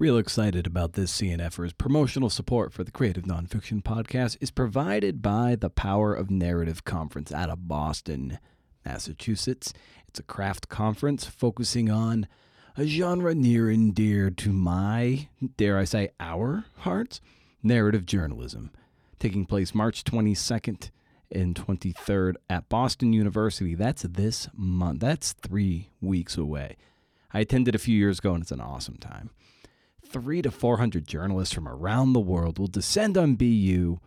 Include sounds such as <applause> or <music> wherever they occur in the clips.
Real excited about this CNFers. Promotional support for the Creative Nonfiction Podcast is provided by the Power of Narrative Conference out of Boston, Massachusetts. It's a craft conference focusing on a genre near and dear to my, dare I say, our hearts narrative journalism. Taking place March 22nd and 23rd at Boston University. That's this month. That's three weeks away. I attended a few years ago and it's an awesome time three to 400 journalists from around the world will descend on BU,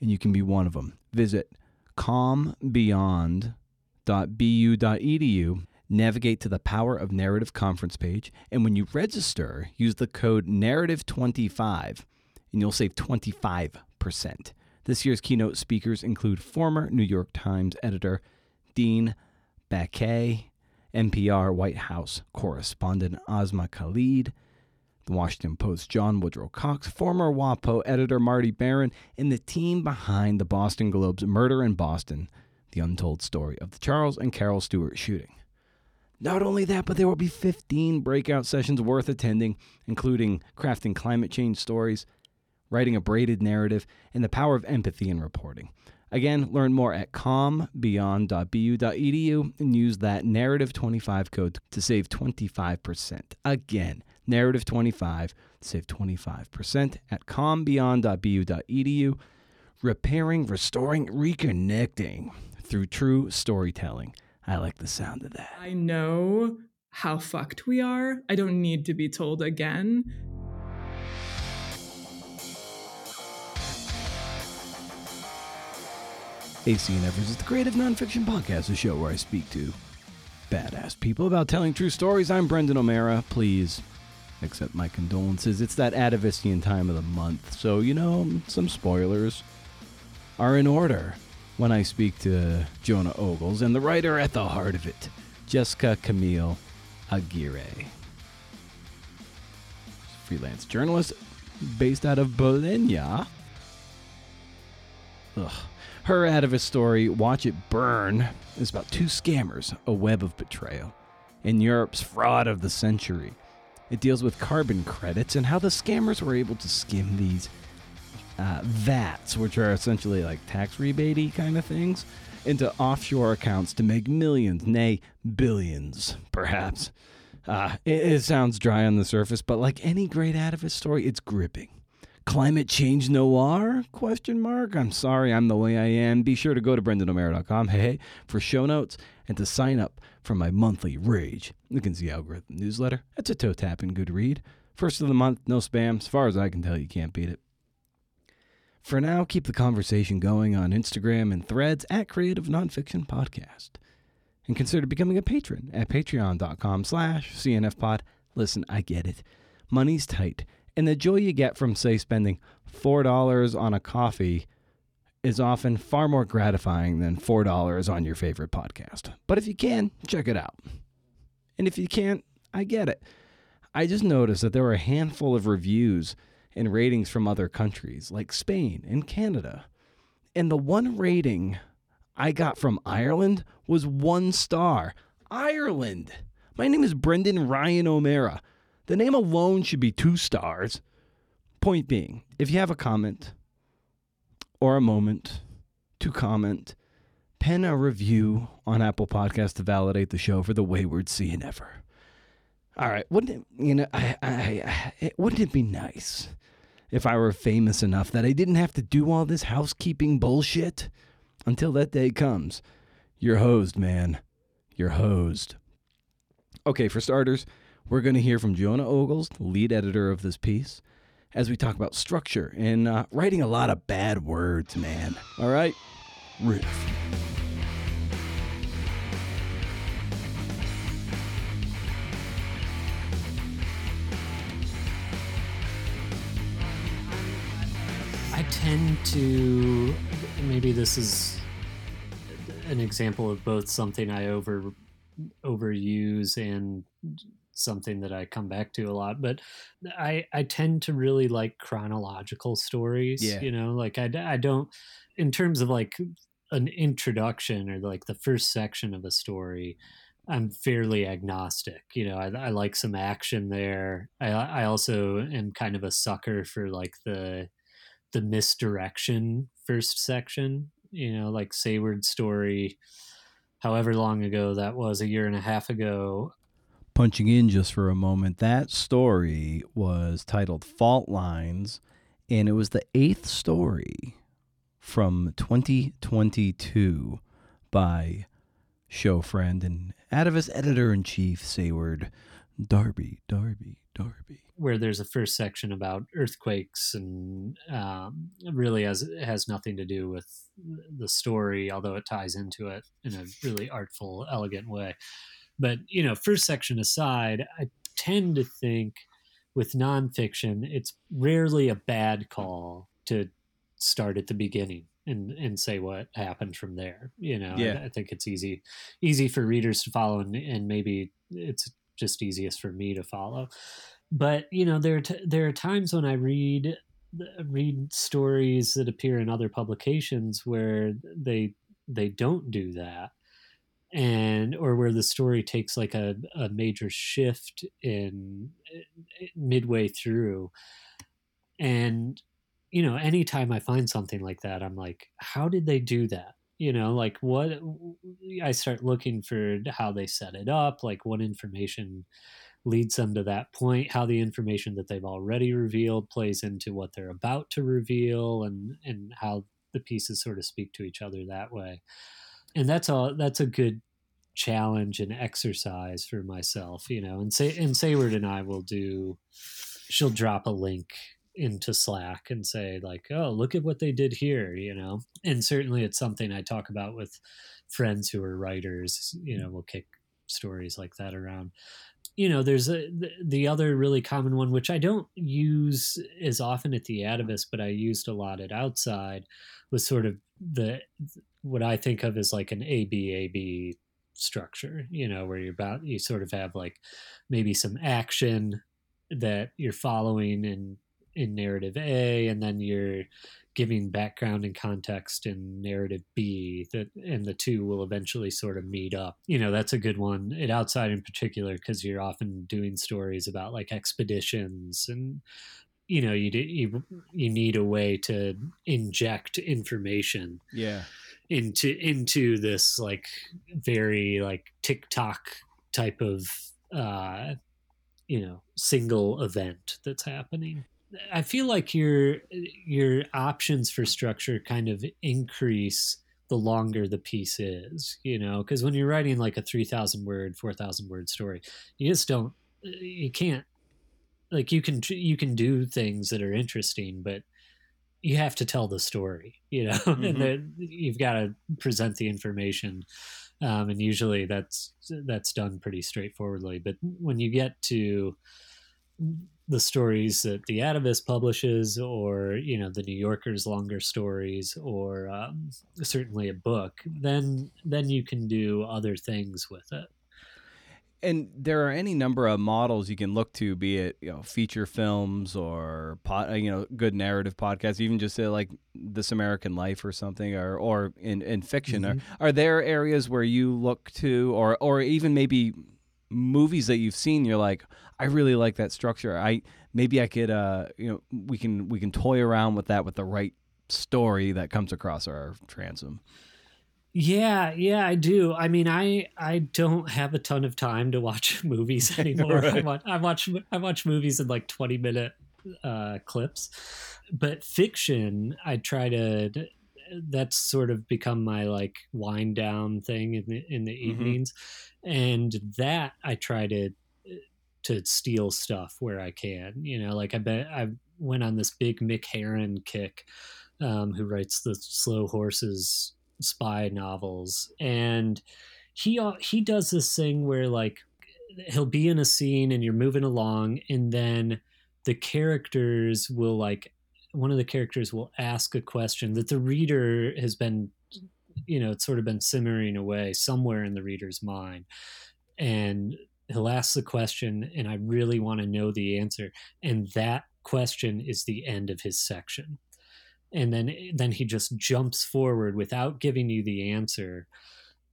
and you can be one of them. Visit calmbeyond.bu.edu, navigate to the Power of Narrative conference page, and when you register, use the code NARRATIVE25, and you'll save 25%. This year's keynote speakers include former New York Times editor Dean Baquet, NPR White House correspondent Asma Khalid, the Washington Post John Woodrow Cox, former WAPO editor Marty Baron, and the team behind the Boston Globe's Murder in Boston, the untold story of the Charles and Carol Stewart shooting. Not only that, but there will be 15 breakout sessions worth attending, including crafting climate change stories, writing a braided narrative, and the power of empathy in reporting. Again, learn more at calmbeyond.bu.edu and use that narrative25 code to save 25%. Again, narrative25 save 25% at calmbeyond.bu.edu. Repairing, restoring, reconnecting through true storytelling. I like the sound of that. I know how fucked we are. I don't need to be told again. AC and Evers is the creative nonfiction podcast, a show where I speak to badass people about telling true stories. I'm Brendan O'Meara. Please accept my condolences. It's that Atavistian time of the month, so you know some spoilers are in order when I speak to Jonah Ogles and the writer at the heart of it, Jessica Camille Aguirre. Freelance journalist based out of Bologna. Ugh. Her Atavist story, Watch It Burn, is about two scammers, a web of betrayal, and Europe's fraud of the century. It deals with carbon credits and how the scammers were able to skim these uh, VATs, which are essentially like tax rebate kind of things, into offshore accounts to make millions, nay, billions, perhaps. Uh, it, it sounds dry on the surface, but like any great Atavist story, it's gripping. Climate change noir? Question mark. I'm sorry, I'm the way I am. Be sure to go to brendanomeara.com, hey, hey, for show notes and to sign up for my monthly Rage Against the Algorithm newsletter. It's a toe tapping good read. First of the month, no spam. As far as I can tell, you can't beat it. For now, keep the conversation going on Instagram and threads at Creative Nonfiction Podcast. And consider becoming a patron at patreon.com slash cnfpod. Listen, I get it. Money's tight and the joy you get from, say, spending $4 on a coffee is often far more gratifying than $4 on your favorite podcast. But if you can, check it out. And if you can't, I get it. I just noticed that there were a handful of reviews and ratings from other countries like Spain and Canada. And the one rating I got from Ireland was one star. Ireland! My name is Brendan Ryan O'Meara. The name alone should be two stars. Point being, if you have a comment or a moment to comment, pen a review on Apple Podcasts to validate the show for the wayward CNFer. All right, wouldn't it, you know, I, I, I, wouldn't it be nice if I were famous enough that I didn't have to do all this housekeeping bullshit until that day comes? You're hosed, man. You're hosed. Okay, for starters, we're going to hear from Jonah Ogles, lead editor of this piece, as we talk about structure and uh, writing a lot of bad words, man. All right? Riff. I tend to maybe this is an example of both something I over overuse and something that I come back to a lot, but I I tend to really like chronological stories. Yeah. You know, like I I don't in terms of like an introduction or like the first section of a story. I'm fairly agnostic. You know, I, I like some action there. I, I also am kind of a sucker for like the the misdirection first section. You know, like Seyward's story, however long ago that was, a year and a half ago. Punching in just for a moment, that story was titled Fault Lines, and it was the eighth story from 2022 by show friend and Atavist editor in chief, Seyward Darby, Darby, Darby. Where there's a first section about earthquakes and um, really has has nothing to do with the story, although it ties into it in a really artful, elegant way. But you know, first section aside, I tend to think with nonfiction, it's rarely a bad call to start at the beginning and and say what happened from there. You know, Yeah. I, I think it's easy easy for readers to follow, and, and maybe it's just easiest for me to follow. But you know, there are t- there are times when I read read stories that appear in other publications where they they don't do that and or where the story takes like a, a major shift in eh, midway through. And you know anytime i find something like that i'm like how did they do that? You know like what i start looking for how they set it up like what information leads them to that point how the information that they've already revealed plays into what they're about to reveal and and how the pieces sort of speak to each other that way and that's all that's a good challenge and exercise for myself you know and say and seyward and i will do she'll drop a link into slack and say like oh look at what they did here you know? And certainly it's something i talk about with friends who are writers you know we'll kick stories like that around you know there's a the, the other really common one which i don't use as often at the atavist but i used a lot at outside was sort of the what i think of as like an abab structure you know where you're about you sort of have like maybe some action that you're following in in narrative A, and then you're giving background and context in narrative B. That and the two will eventually sort of meet up. You know, that's a good one. At outside in particular, because you're often doing stories about like expeditions and you know you, do, you you need a way to inject information Yeah. into into this like very like TikTok type of uh you know single event that's happening. I feel like your your options for structure kind of increase the longer the piece is, you know, because when you're writing like a 3000 word, 4000 word story, you just don't you can't like you can you can do things that are interesting, but you have to tell the story, you know, Mhm. <laughs> and you've got to present the information, um, and usually that's that's done pretty straightforwardly. But when you get to the stories that the Atavist publishes, or you know the New Yorker's longer stories, or um, certainly a book, then then you can do other things with it. And there are any number of models you can look to, be it you know feature films or pod, you know good narrative podcasts, even just say like This American Life or something, or or in, in fiction. Mhm. Are, are there areas where you look to, or or even maybe movies that you've seen? You're like, I really like that structure. I maybe I could, uh, you know, we can we can toy around with that with the right story that comes across our transom. Yeah, yeah, I do. I mean, I I don't have a ton of time to watch <laughs> movies <laughs> anymore. I, watch, I watch I watch movies in like twenty minute uh, clips, but fiction I try to. That's sort of become my like wind down thing in the in the Mhm. evenings, and that I try to to steal stuff where I can. You know, like I bet I went on this big Mick Herron kick, um, who writes the Slow Horses spy novels, and he he does this thing where like he'll be in a scene and you're moving along, and then the characters will like one of the characters will ask a question that the reader has been you know it's sort of been simmering away somewhere in the reader's mind and he'll ask the question and i really want to know the answer and that question is the end of his section and then then he just jumps forward without giving you the answer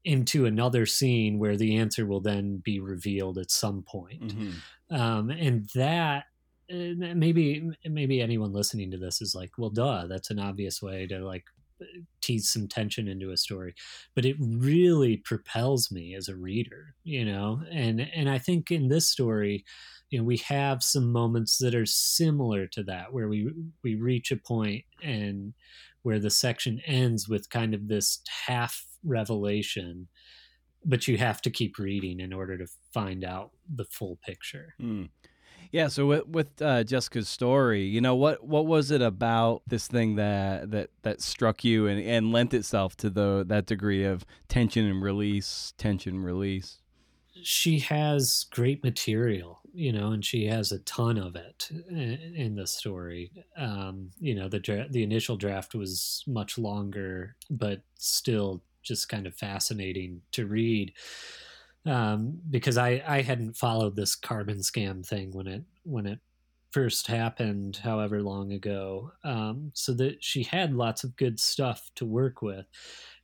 into another scene where the answer will then be revealed at some point. Mm-hmm. Um, and that uh, maybe maybe anyone listening to this is like, well, duh, that's an obvious way to like tease some tension into a story but it really propels me as a reader you know and and i think in this story you know we have some moments that are similar to that where we we reach a point and where the section ends with kind of this half revelation but you have to keep reading in order to find out the full picture mm. Yeah. So with, with uh, Jessica's story, you know what what was it about this thing that that that struck you and, and lent itself to the that degree of tension and release, tension release? She has great material, you know, and she has a ton of it in, the story. Um, you know, the dra- the initial draft was much longer, but still just kind of fascinating to read um, because I I hadn't followed this carbon scam thing when it when it first happened, however long ago. Um, so that she had lots of good stuff to work with,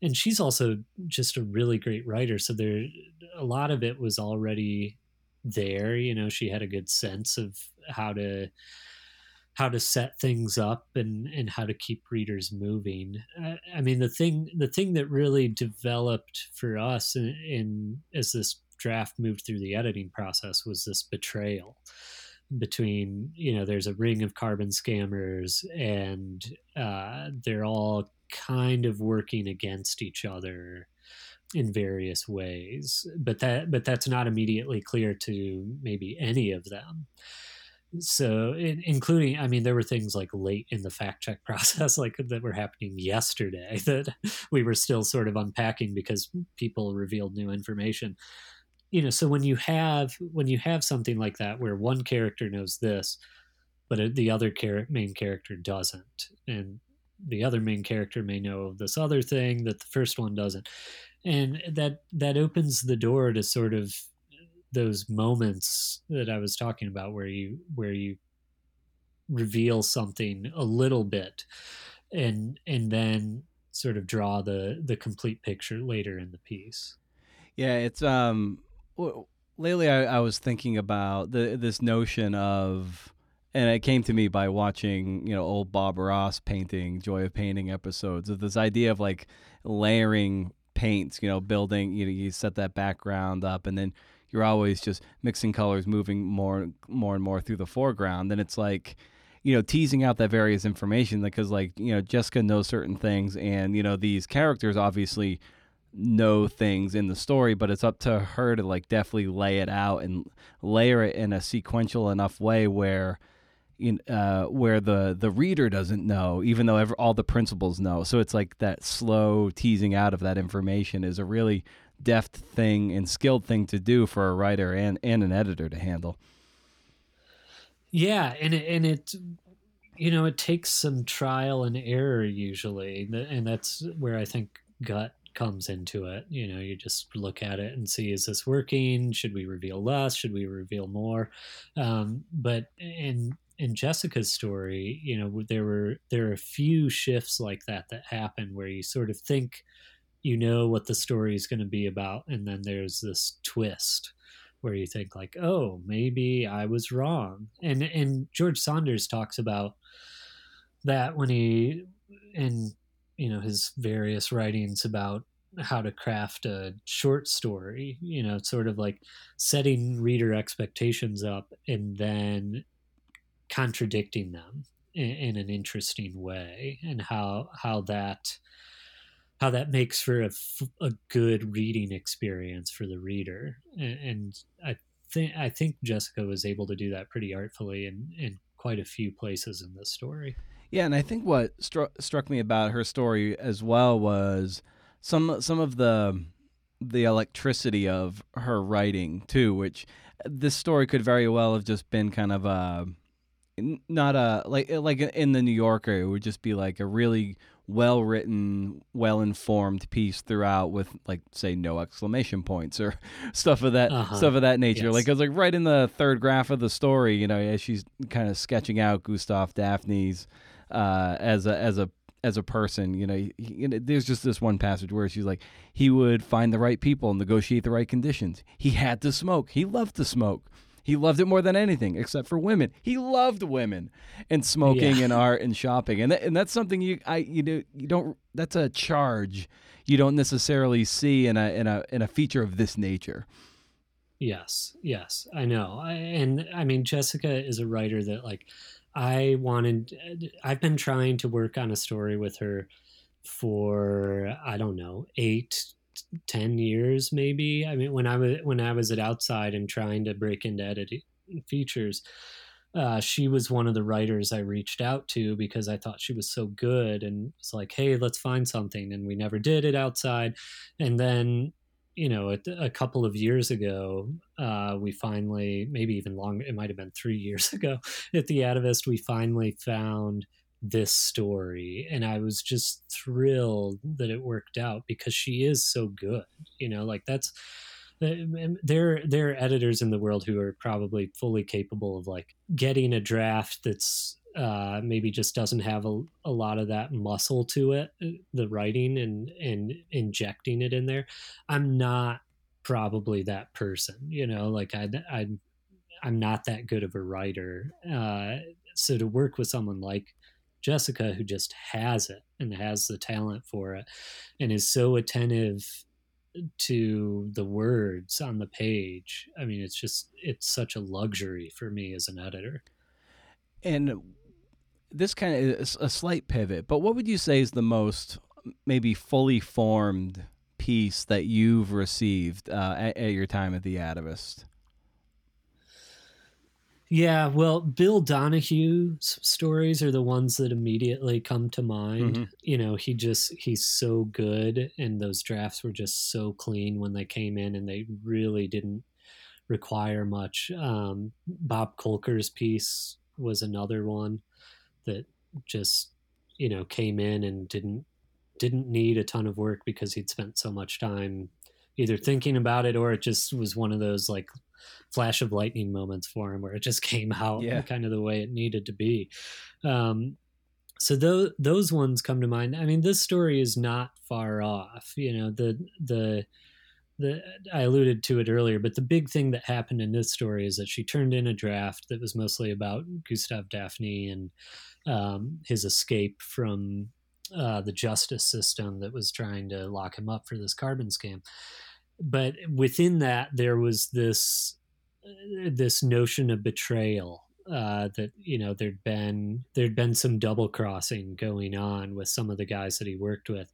and she's also just a really great writer. So there, a lot of it was already there. You know, she had a good sense of how to how to set things up and and how to keep readers moving. I, I mean, the thing the thing that really developed for us in, in as this draft moved through the editing process was this betrayal between you know there's a ring of carbon scammers and uh, they're all kind of working against each other in various ways but that but that's not immediately clear to maybe any of them so in, including i mean there were things like late in the fact check <laughs> process like that were happening yesterday <laughs> that we were still sort of unpacking because people revealed new information. You know so when you have when you have something like that where one character knows this but the other char- main character doesn't and the other main character may know this other thing that the first one doesn't and that that opens the door to sort of those moments that I was talking about where you where you reveal something a little bit and and then sort of draw the the complete picture later in the piece. Yeah, it's um lately I, I was thinking about the this notion of and it came to me by watching you know old Bob Ross painting Joy of Painting episodes of this idea of like layering paints, you know, building you know you set that background up and then you're always just mixing colors, moving more, more and more through the foreground. Then it's like, you know, teasing out that various information because, like, you know, Jessica knows certain things, and you know, these characters obviously know things in the story, but it's up to her to like definitely lay it out and layer it in a sequential enough way where in uh, where the the reader doesn't know, even though ever, all the principals know. So it's like that slow teasing out of that information is a really deft thing and skilled thing to do for a writer and, and an editor to handle. Yeah, and it, and it you know it takes some trial and error usually, and that's where I think gut comes into it. You know, you just look at it and see is this working? Should we reveal less? Should we reveal more? Um, but in in Jessica's story, you know, there were there are a few shifts like that that happen where you sort of think you know what the story is going to be about and then there's this twist where you think like oh maybe i was wrong. And and george saunders talks about that when he in you know his various writings about how to craft a short story you know sort of like setting reader expectations up and then contradicting them in, in an interesting way and how how that how that makes for a, a good reading experience for the reader. And, and i think i think jessica was able to do that pretty artfully in, in quite a few places in this story. Yeah and i think what stru- struck me about her story as well was some some of the the electricity of her writing too which this story could very well have just been kind of a not a like like in the new yorker it would just be like a really well written, well informed piece throughout with like say no exclamation points or <laughs> stuff of that uh-huh. stuff of that nature. Yes. Like it was like right in the third graph of the story, you know, as she's kind of sketching out Gustav Daphne's uh, as a as a as a person. You know, he, you know, there's just this one passage where she's like, he would find the right people, and negotiate the right conditions. He had to smoke. He loved to smoke. He loved it more than anything, except for women. He loved women and smoking Yeah. and art and shopping, and that, and that's something you I you know you don't. That's a charge you don't necessarily see in a in a in a feature of this nature. Yes, yes, I know. I, and I mean, Jessica is a writer that, like, I wanted, I've been trying to work on a story with her for, I don't know, eight, ten years maybe. I mean, when I was, when I was at Outside and trying to break into editing features, uh, she was one of the writers I reached out to because I thought she was so good and it's like, hey, let's find something. And we never did it outside. And then, you know, a, a couple of years ago, uh, we finally, maybe even longer, it might have been three <laughs> years ago at the Atavist, we finally found this story. And I was just thrilled that it worked out because she is so good. You know, like that's, there there are editors in the world who are probably fully capable of like getting a draft that's uh, maybe just doesn't have a, a lot of that muscle to it the writing and and injecting it in there i'm not probably that person you know like i i i'm not that good of a writer uh, so to work with someone like jessica who just has it and has the talent for it and is so attentive to the words on the page. I mean it's just it's such a luxury for me as an editor. And this kind of is a slight pivot but what would you say is the most maybe fully formed piece that you've received uh, at, at, your time at the atavist yeah well bill donahue's stories are the ones that immediately come to mind mm-hmm. you know he just he's so good and those drafts were just so clean when they came in and they really didn't require much um, bob kolker's piece was another one that just you know came in and didn't didn't need a ton of work because he'd spent so much time either thinking about it or it just was one of those like flash of lightning moments for him where it just <laughs> came out yeah. kind of the way it needed to be um, so those those ones come to mind i mean this story is not far off you know the the the I alluded to it earlier, but the big thing that happened in this story is that she turned in a draft that was mostly about Gustav Daphne and um, his escape from uh, the justice system that was trying to lock him up for this carbon scam. But within that, there was this this notion of betrayal uh, that you know there'd been there'd been some double crossing going on with some of the guys that he worked with.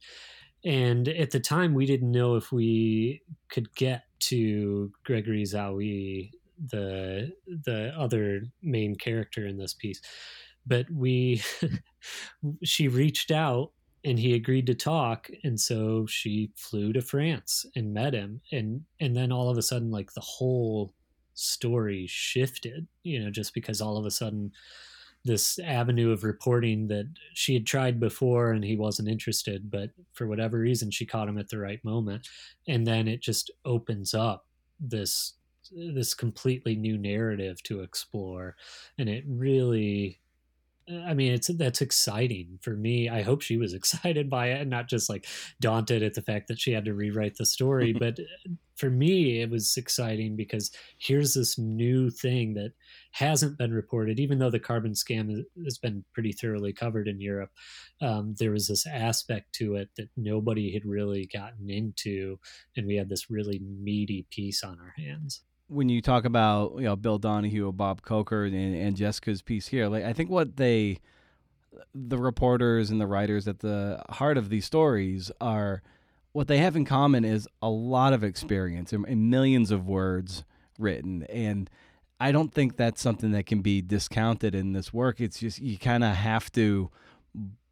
And at the time we didn't know if we could get to Gregory Zaoui, the the other main character in this piece, but we <laughs> she reached out and he agreed to talk, and so she flew to France and met him, and and then all of a sudden like the whole story shifted, you know, just because all of a sudden this avenue of reporting that she had tried before and he wasn't interested but for whatever reason she caught him at the right moment. And then it just opens up this this completely new narrative to explore. And it really I mean, it's that's exciting for me. I hope she was <laughs> excited by it and not just like daunted at the fact that she had to rewrite the story. <laughs> but for me, it was exciting because here's this new thing that hasn't been reported, even though the carbon scam has been pretty thoroughly covered in Europe. Um, there was this aspect to it that nobody had really gotten into, and we had this really meaty piece on our hands when you talk about you know Bill Donahue or Bob Kolker and, and Jessica's piece here, like I think what they, the reporters and the writers at the heart of these stories are, what they have in common is a lot of experience and, and millions of words written, and I don't think that's something that can be discounted in this work. It's just you kind of have to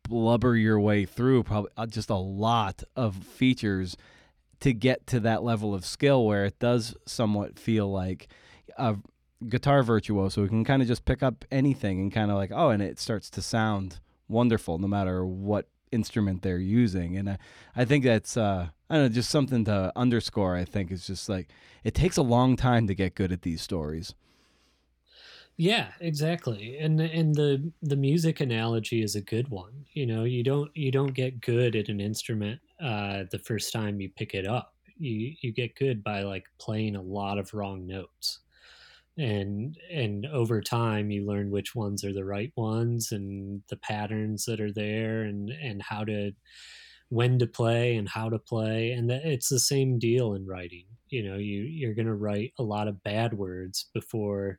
blubber your way through probably uh, just a lot of features to get to that level of skill where it does somewhat feel like a guitar virtuoso who can kind of just pick up anything and kind of like oh and it starts to sound wonderful no matter what instrument they're using and I, I think that's uh I don't know just something to underscore I think is just like it takes a long time to get good at these stories Yeah, exactly. And and the the music analogy is a good one. You know, you don't you don't get good at an instrument uh, the first time you pick it up. You you get good by like playing a lot of wrong notes. And and over time you learn which ones are the right ones and the patterns that are there and and how to when to play and how to play and that it's the same deal in writing. You know, you you're going to write a lot of bad words before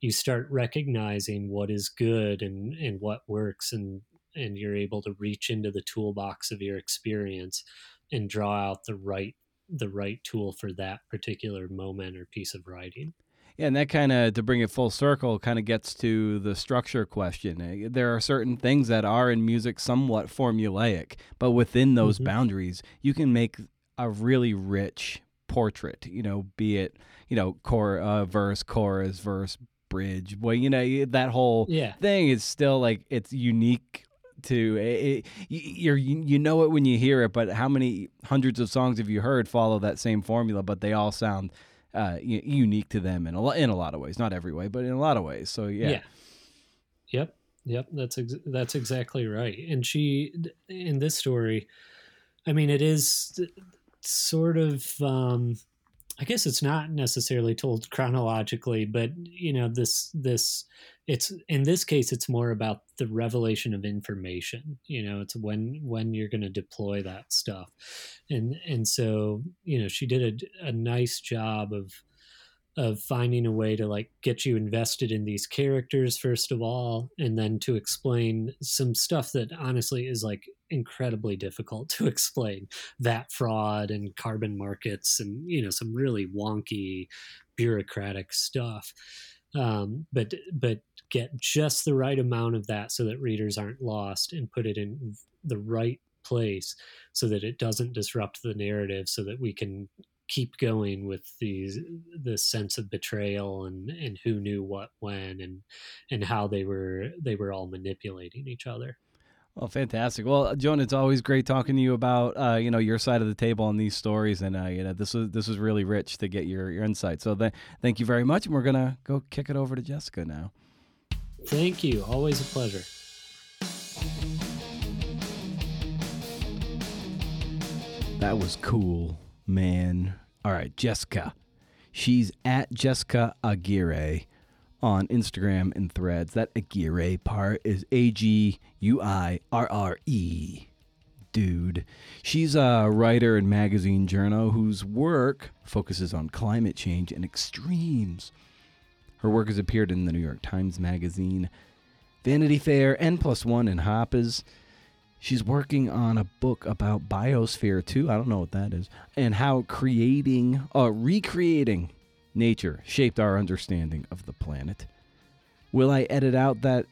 you start recognizing what is good and and what works and and you're able to reach into the toolbox of your experience and draw out the right the right tool for that particular moment or piece of writing. Yeah, and that kind of, to bring it full circle, kind of gets to the structure question. Eh, there are certain things that are in music somewhat formulaic, but within those mm-hmm. boundaries, you can make a really rich portrait, you know, be it, you know, core, uh, verse, chorus, verse, bridge. Well, you know, that whole yeah. thing is still like, it's unique to it, you're you know it when you hear it but how many hundreds of songs have you heard follow that same formula but they all sound uh, unique to them in a lot in a lot of ways not every way but in a lot of ways so yeah, yeah. yep yep that's ex- that's exactly right and she in this story i mean it is sort of um I guess it's not necessarily told chronologically, but you know this this it's in this case it's more about the revelation of information. You know, it's when when you're going to deploy that stuff, and and so you know she did a, a nice job of of finding a way to like get you invested in these characters first of all and then to explain some stuff that honestly is like incredibly difficult to <laughs> explain that fraud and carbon markets and you know some really wonky bureaucratic stuff um, but but get just the right amount of that so that readers aren't lost and put it in the right place so that it doesn't disrupt the narrative so that we can keep going with these the sense of betrayal and and who knew what when and and how they were they were all manipulating each other well, fantastic. Well, Joan, it's always great talking to you about uh, you know your side of the table on these stories, and uh, you know this was this was really rich to get your your insight. So, th- thank you very much, and we're gonna go kick it over to Jessica now. Thank you. Always a pleasure. That was cool, man. All right, Jessica. She's at Jessica Aguirre on Instagram and threads. That Aguirre part is A G U I R R E. Dude. She's a writer and magazine journal whose work focuses on climate change and extremes. Her work has appeared in the New York Times Magazine, Vanity Fair, N Plus One, and Harper's. She's working on a book about Biosphere 2. I don't know what that is. And how creating, uh, recreating nature shaped our understanding of the planet. Will I edit out that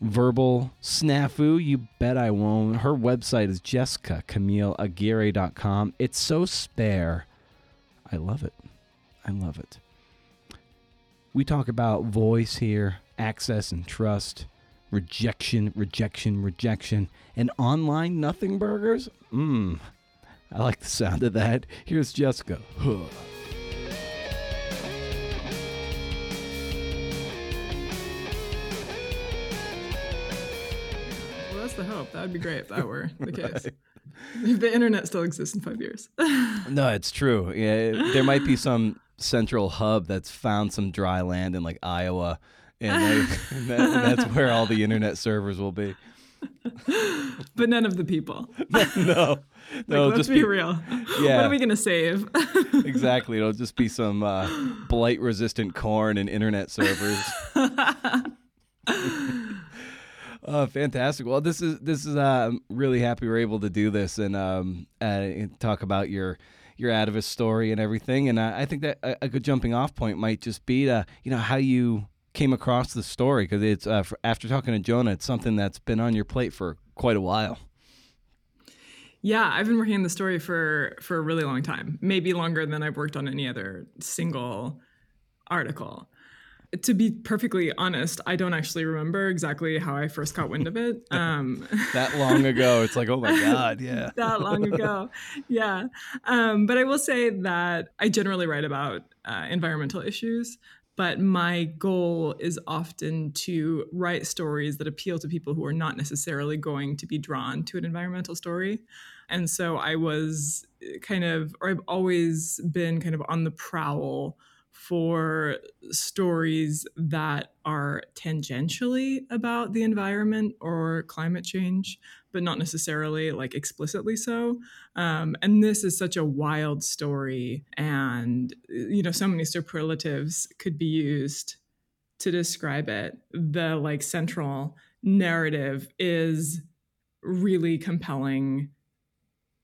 verbal snafu? You bet I won't. Her website is jessicacamilleaguirre.com. It's so spare. I love it. I love it. We talk about voice here, access and trust rejection, rejection, rejection, and online nothing burgers? Mmm. I like the sound of that. Here's Jessica. Huh. Well, that's the hope. That would be great if that were the <laughs> case. Right. If the internet still exists in five years. <laughs> no, it's true. Yeah, there might be some central hub that's found some dry land in like Iowa and, they, <laughs> and, that, that's where all the internet servers will be. <laughs> but none of the people. <laughs> no, no. Like, let's be, be, real. Yeah. What are we gonna save? exactly. It'll just be some uh, blight-resistant corn and internet servers. Oh, fantastic! Well, this is this is. Uh, I'm really happy we're able to do this and um uh, talk about your your Atavist story and everything. And uh, I think that a, a, good jumping off point might just be to you know how you came across the story because it's uh, after talking to Jonah, it's something that's been on your plate for quite a while. Yeah, I've been working on the story for for a really long time, maybe longer than I've worked on any other single article. To be perfectly honest, I don't actually remember exactly how I first got wind of it. <laughs> Um, that long ago, it's like, oh my <laughs> god, yeah. that long ago, yeah. Um, but I will say that I generally write about uh, environmental issues but my goal is often to write stories that appeal to people who are not necessarily going to be drawn to an environmental story. And so I was kind of, or I've always been kind of on the prowl for stories that are tangentially about the environment or climate change, but not necessarily like explicitly so. Um, and this is such a wild story, and you know, so many superlatives could be used to describe it. The like central narrative is really compelling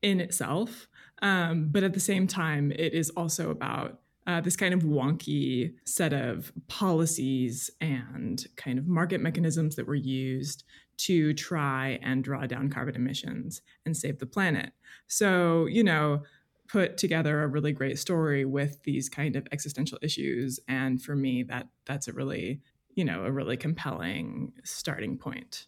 in itself, um, but at the same time, it is also about uh, this kind of wonky set of policies and kind of market mechanisms that were used to try and draw down carbon emissions and save the planet. So, you know, put together a really great story with these kind of existential issues and for me that that's a really you know a really compelling starting point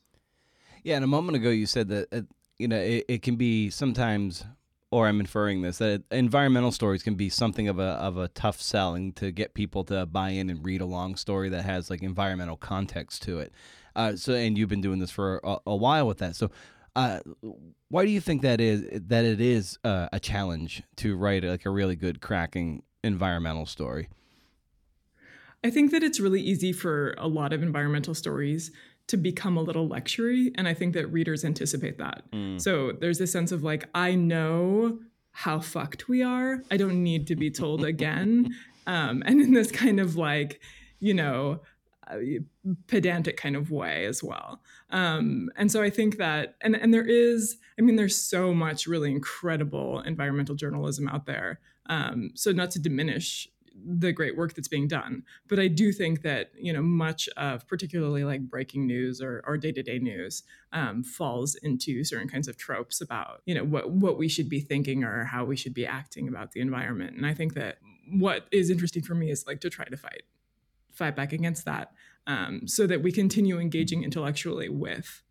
yeah and a moment ago you said that uh, you know it, it can be sometimes or I'm inferring this that environmental stories can be something of a of a tough selling to get people to buy in and read a long story that has like environmental context to it. Uh, so, and you've been doing this for a, a while with that. So, uh, why do you think that is that it is uh, a challenge to write like a really good cracking environmental story? I think that it's really easy for a lot of environmental stories to become a little lectury and i think that readers anticipate that. Mm. so there's a sense of like i know how fucked we are. I don't need to be told again. <laughs> Um, and in this kind of like you know uh, pedantic kind of way as well. Um, and so i think that and and there is i mean there's so much really incredible environmental journalism out there. Um, so not to diminish the great work that's being done. But I do think that you know much of particularly like breaking news or, or day-to-day news um, falls into certain kinds of tropes about you know what what we should be thinking or how we should be acting about the environment. And I think that what is interesting for me is like to try to fight fight back against that um, so that we continue engaging intellectually with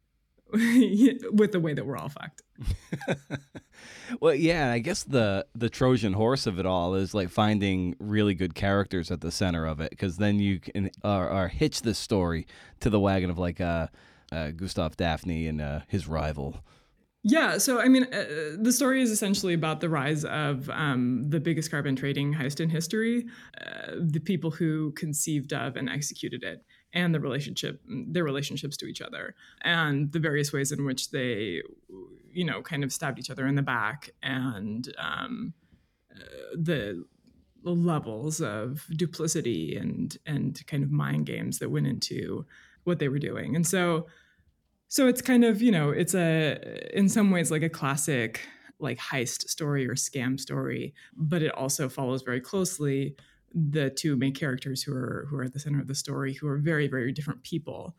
<laughs> with the way that we're all fucked. <laughs> well, yeah, I guess the the Trojan horse of it all is like finding really good characters at the center of it, because then you can or, or, hitch the story to the wagon of like uh, uh Gustav Daphne and uh, his rival. Yeah, so I mean, uh, the story is essentially about the rise of um, the biggest carbon trading heist in history, uh, the people who conceived of and executed it, and the relationship, their relationships to each other, and the various ways in which they, you know, kind of stabbed each other in the back, and um, uh, the levels of duplicity and and kind of mind games that went into what they were doing, and so so it's kind of, you know, it's a, in some ways, like a classic like heist story or scam story, but it also follows very closely the two main characters who are who are at the center of the story who are very very different people.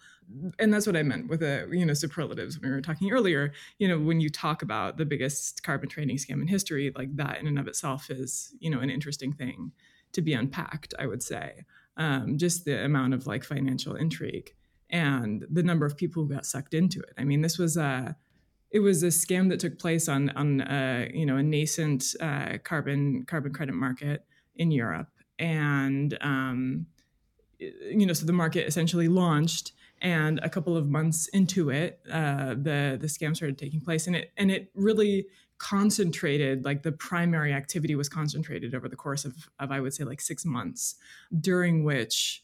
And that's what i meant with the you know superlatives when we were talking earlier. You know when you talk about the biggest carbon trading scam in history like that in and of itself is you know an interesting thing to be unpacked i would say. Um, just the amount of like financial intrigue and the number of people who got sucked into it. I mean, this was a it was a scam that took place on on a, you know a nascent uh, carbon carbon credit market in Europe, and um, you know so the market essentially launched, and a couple of months into it, uh, the the scam started taking place, and it and it really concentrated like the primary activity was concentrated over the course of, of i would say like six months during which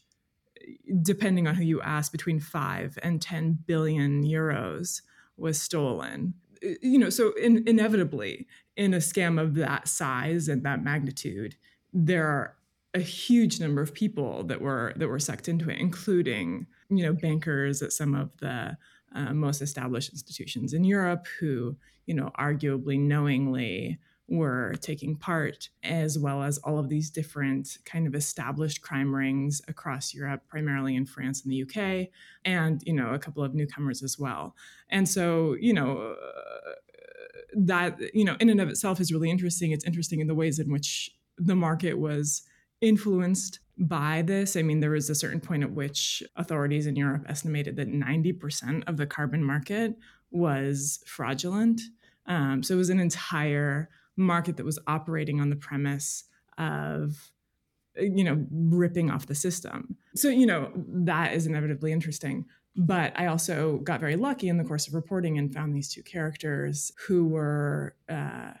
depending on who you ask, between five and 10 billion euros was stolen. You know, so in, inevitably, in a scam of that size and that magnitude, there are a huge number of people that were that were sucked into it, including you know bankers at some of the uh, most established institutions in Europe, who you know arguably knowingly were taking part, as well as all of these different kind of established crime rings across Europe, primarily in France and the UK, and you know a couple of newcomers as well. And so you know. Uh, that you know in and of itself is really interesting it's interesting in the ways in which the market was influenced by this. I mean, there was a certain point at which authorities in Europe estimated that 90% of the carbon market was fraudulent. Um, so it was an entire market that was operating on the premise of you know, ripping off the system. So, you know, that is inevitably interesting. But I also got very lucky in the course of reporting and found these two characters who were, uh,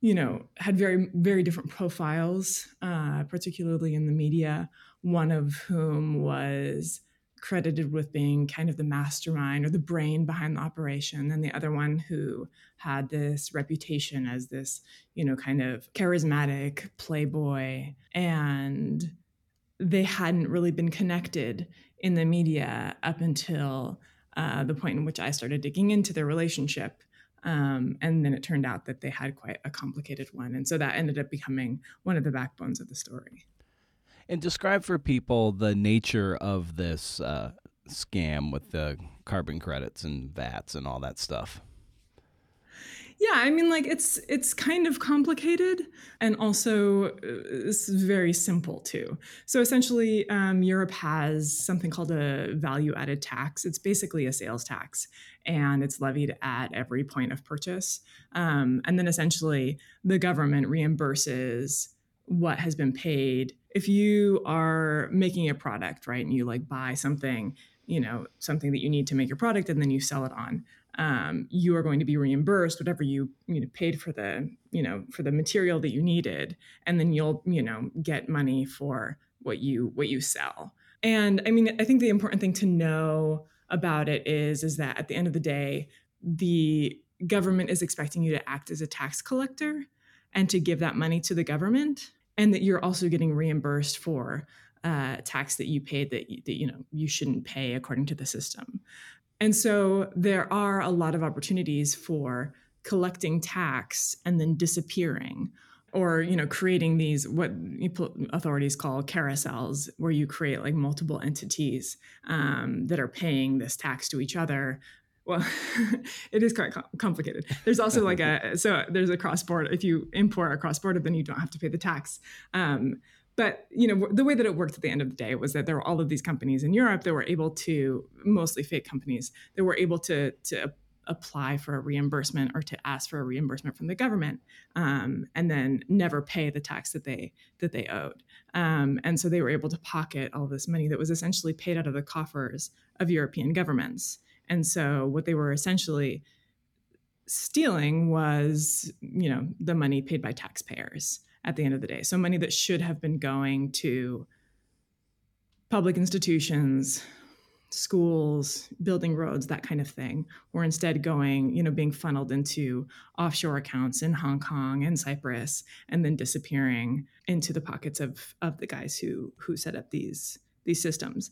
you know, had very, very different profiles, uh, particularly in the media. One of whom was credited with being kind of the mastermind or the brain behind the operation and the other one who had this reputation as this you know kind of charismatic playboy and they hadn't really been connected in the media up until uh, the point in which i started digging into their relationship um, and then it turned out that they had quite a complicated one and so that ended up becoming one of the backbones of the story and describe for people the nature of this uh, scam with the carbon credits and VATs and all that stuff. Yeah, I mean, like it's it's kind of complicated, and also uh, it's very simple too. So essentially, um, Europe has something called a value-added tax. It's basically a sales tax, and it's levied at every point of purchase. Um, and then essentially, the government reimburses what has been paid if you are making a product right and you like buy something you know something that you need to make your product and then you sell it on um, you are going to be reimbursed whatever you you know paid for the you know for the material that you needed and then you'll you know get money for what you what you sell and i mean i think the important thing to know about it is is that at the end of the day the government is expecting you to act as a tax collector and to give that money to the government and that you're also getting reimbursed for uh, tax that you paid that that you know you shouldn't pay according to the system. And so there are a lot of opportunities for collecting tax and then disappearing or you know creating these what authorities call carousels where you create like multiple entities um, that are paying this tax to each other. Well <laughs> it is quite complicated. There's also like a so there's a cross border if you import a cross border then you don't have to pay the tax. Um, but you know the way that it worked at the end of the day was that there were all of these companies in europe that were able to mostly fake companies that were able to to apply for a reimbursement or to ask for a reimbursement from the government um, and then never pay the tax that they that they owed. Um, and so they were able to pocket all this money that was essentially paid out of the coffers of european governments. And so what they were essentially stealing was, you know, the money paid by taxpayers at the end of the day. So money that should have been going to public institutions, schools, building roads, that kind of thing, were instead going, you know, being funneled into offshore accounts in Hong Kong and Cyprus, and then disappearing into the pockets of of the guys who who set up these these systems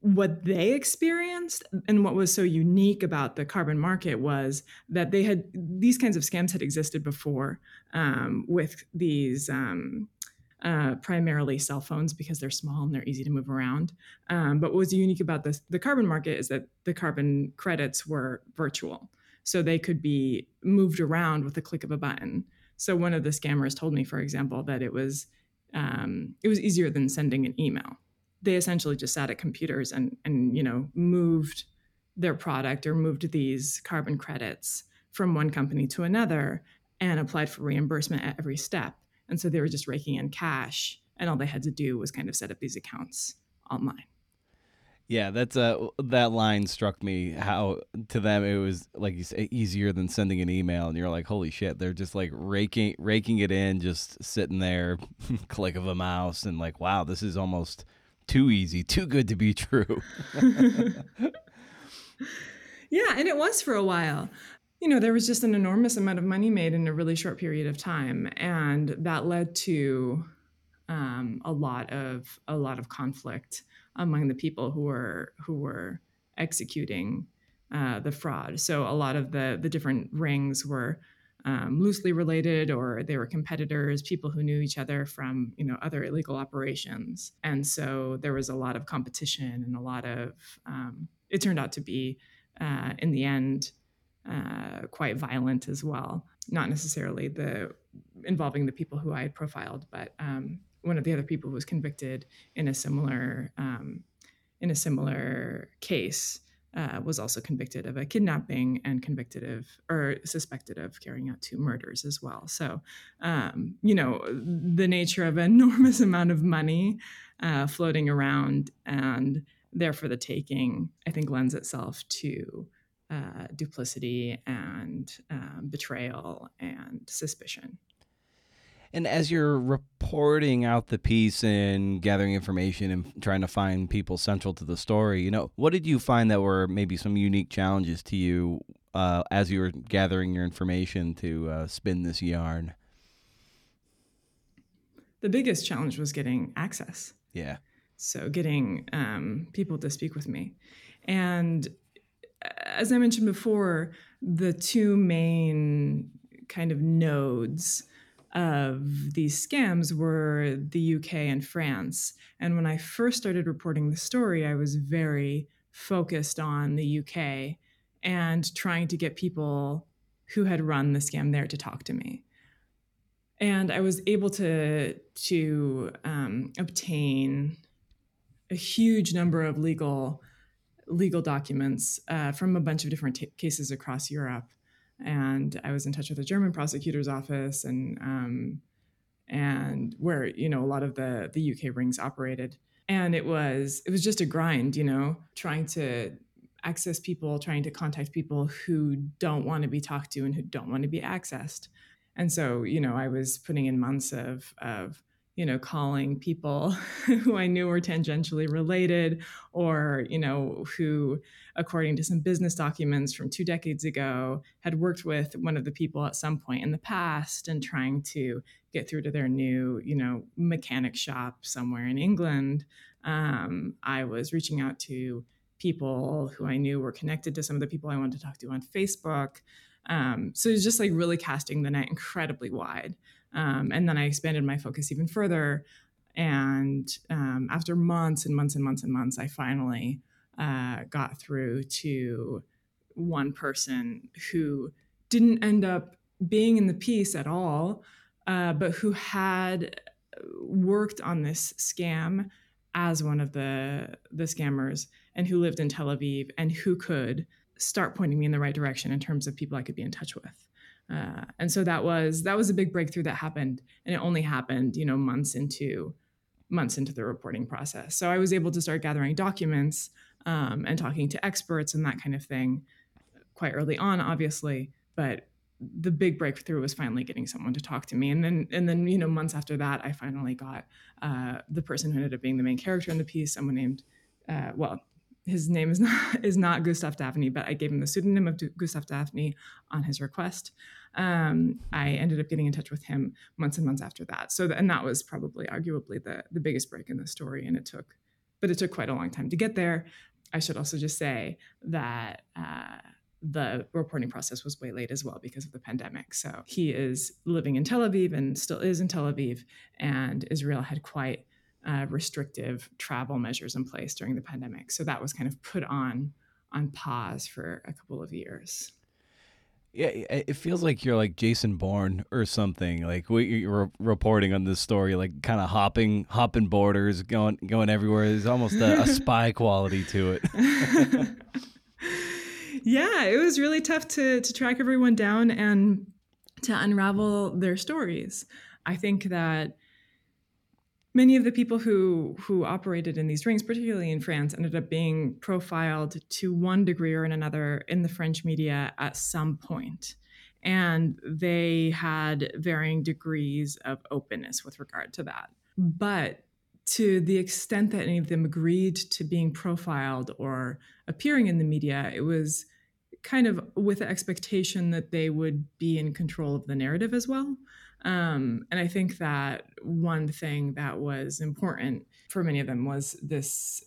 what they experienced and what was so unique about the carbon market was that they had these kinds of scams had existed before um, with these um, uh, primarily cell phones because they're small and they're easy to move around. Um, but what was unique about this, the carbon market is that the carbon credits were virtual. So they could be moved around with a click of a button. So one of the scammers told me, for example, that it was um, it was easier than sending an email they essentially just sat at computers and and you know moved their product or moved these carbon credits from one company to another and applied for reimbursement at every step. And so they were just raking in cash and all they had to do was kind of set up these accounts online. Yeah, that's uh that line struck me how to them it was like you say easier than sending an email and you're like holy shit they're just like raking raking it in just sitting there <laughs> click of a mouse and like wow this is almost too easy, too good to be true. <laughs> yeah, and it was for a while. You know, there was just an enormous amount of money made in a really short period of time, and that led to um, a lot of a lot of conflict among the people who were who were executing uh, the fraud. So a lot of the the different rings were um, loosely related or they were competitors, people who knew each other from you know other illegal operations, and so there was a lot of competition and a lot of. Um, it turned out to be, uh, in the end, uh, quite violent as well. Not necessarily the involving the people who I had profiled, but um, one of the other people was convicted in a similar um, in a similar case uh, was also convicted of a kidnapping and convicted of or suspected of carrying out two murders as well. So, um, you know, the nature of <laughs> enormous amount of money uh, floating around and therefore the taking, I think lends itself to uh, duplicity and um, betrayal and suspicion. And as you're reporting out the piece and gathering information and trying to find people central to the story, you know, what did you find that were maybe some unique challenges to you uh, as you were gathering your information to uh, spin this yarn? The biggest challenge was getting access. Yeah. So getting um, people to speak with me. And as I mentioned before, the two main kind of nodes of these scams were the UK and France. And when I first started reporting the story, I was very focused on the UK and trying to get people who had run the scam there to talk to me. And I was able to to um, obtain a huge number of legal legal documents uh, from a bunch of different t- cases across Europe and I was in touch with the German prosecutor's office and um, and where you know a lot of the the UK rings operated, and it was it was just a grind, you know, trying to access people, trying to contact people who don't want to be talked to and who don't want to be accessed, and so you know I was putting in months of of you know, calling people <laughs> who I knew were tangentially related or, you know, who, according to some business documents from two decades ago, had worked with one of the people at some point in the past and trying to get through to their new, you know, mechanic shop somewhere in England. Um, I was reaching out to people who I knew were connected to some of the people I wanted to talk to on Facebook. Um, so was just like really casting the net incredibly wide. Um, and then I expanded my focus even further. And um, after months and months and months and months, I finally uh, got through to one person who didn't end up being in the piece at all, uh, but who had worked on this scam as one of the the scammers and who lived in Tel Aviv and who could start pointing me in the right direction in terms of people I could be in touch with. Uh, and so that was that was a big breakthrough that happened, and it only happened, you know, months into months into the reporting process. So I was able to start gathering documents um, and talking to experts and that kind of thing quite early on, obviously. But the big breakthrough was finally getting someone to talk to me, and then and then you know months after that, I finally got uh, the person who ended up being the main character in the piece, someone named. Uh, well, his name is <laughs> not is not Gustav Daphne, but I gave him the pseudonym of Gustav Daphne on his request. Um, I ended up getting in touch with him months and months after that. So, and that was probably arguably the the biggest break in the story, and it took, but it took quite a long time to get there. I should also just say that. Uh, the reporting process was way late as well because of the pandemic. So he is living in Tel Aviv and still is in Tel Aviv, and Israel had quite uh, restrictive travel measures in place during the pandemic. So that was kind of put on on pause for a couple of years. Yeah, it feels like you're like Jason Bourne or something. Like you're reporting on this story, like kind of hopping, hopping borders, going, going everywhere. There's almost a, a <laughs> spy quality to it. <laughs> yeah, it was really tough to to track everyone down and to unravel their stories. I think that many of the people who who operated in these rings, particularly in France, ended up being profiled to one degree or another in the French media at some. And they had varying degrees of openness with regard to that. But to the extent that any of them agreed to being profiled or appearing in the media, it was kind of with the expectation that they would be in control of the narrative as well. Um, and I think that one thing that was important for many of them was this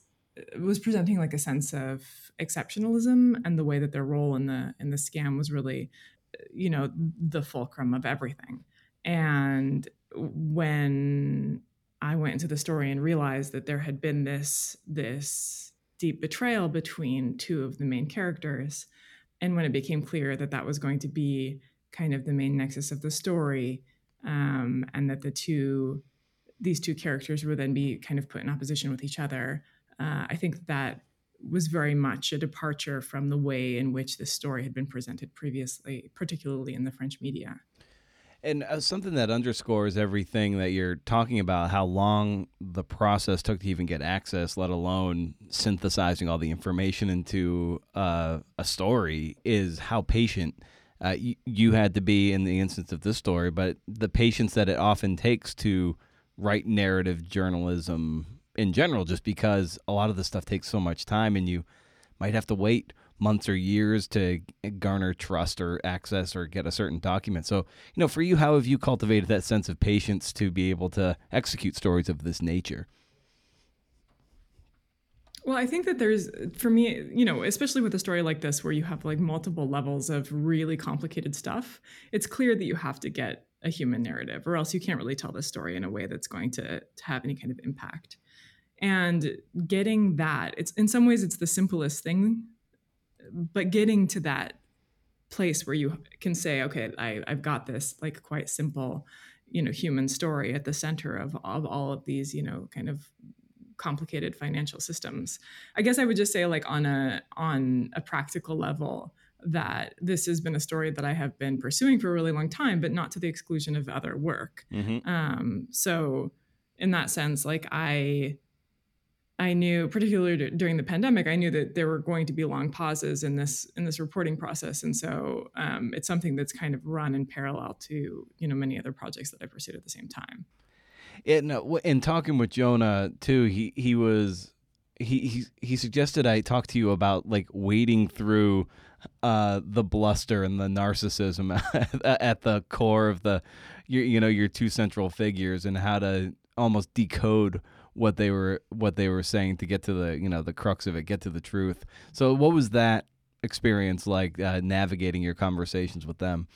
was presenting like a sense of exceptionalism and the way that their role in the in the scam was really you know the fulcrum of everything. And when i went into the story and realized that there had been this this deep betrayal between two of the main characters and when it became clear that that was going to be kind of the main nexus of the story um, and that the two these two characters would then be kind of put in opposition with each other. Uh, I think that was very much a departure from the way in which this story had been presented previously, particularly in the French media. And uh, something that underscores everything that you're talking about, how long the process took to even get access, let alone synthesizing all the information into uh, a story, is how patient uh, y- you had to be in the instance of this story, but the patience that it often takes to write narrative journalism in general, just because a lot of the stuff takes so much time and you might have to wait months or years to garner trust or access or get a certain document. So, you know, for you, how have you cultivated that sense of patience to be able to execute stories of this nature? Well, I think that there's, for me, you know, especially with a story like this where you have like multiple levels of really complicated stuff, it's clear that you have to get a human narrative or else you can't really tell the story in a way that's going to, to have any kind of impact. And getting that, it's in some ways, it's the simplest thing but getting to that place where you can say, okay, I, I've got this like quite simple, you know, human story at the center of, of all of these, you know, kind of complicated financial systems. I guess I would just say like on a on a practical level that this has been a story that I have been pursuing for a really long time, but not to the exclusion of other work. Mm-hmm. Um, so in that sense, like I I knew, particularly during the pandemic, I knew that there were going to be long pauses in this in this reporting process, and so um, it's something that's kind of run in parallel to you know many other projects that I pursued at the same time. In in talking with Jonah too, he he was he he he suggested I talk to you about like wading through uh, the bluster and the narcissism <laughs> at the core of the you, you know your two central figures and how to almost decode what they were what they were saying to get to the you know the crux of it, get to the truth. So, what was that experience like uh, navigating your conversations with them?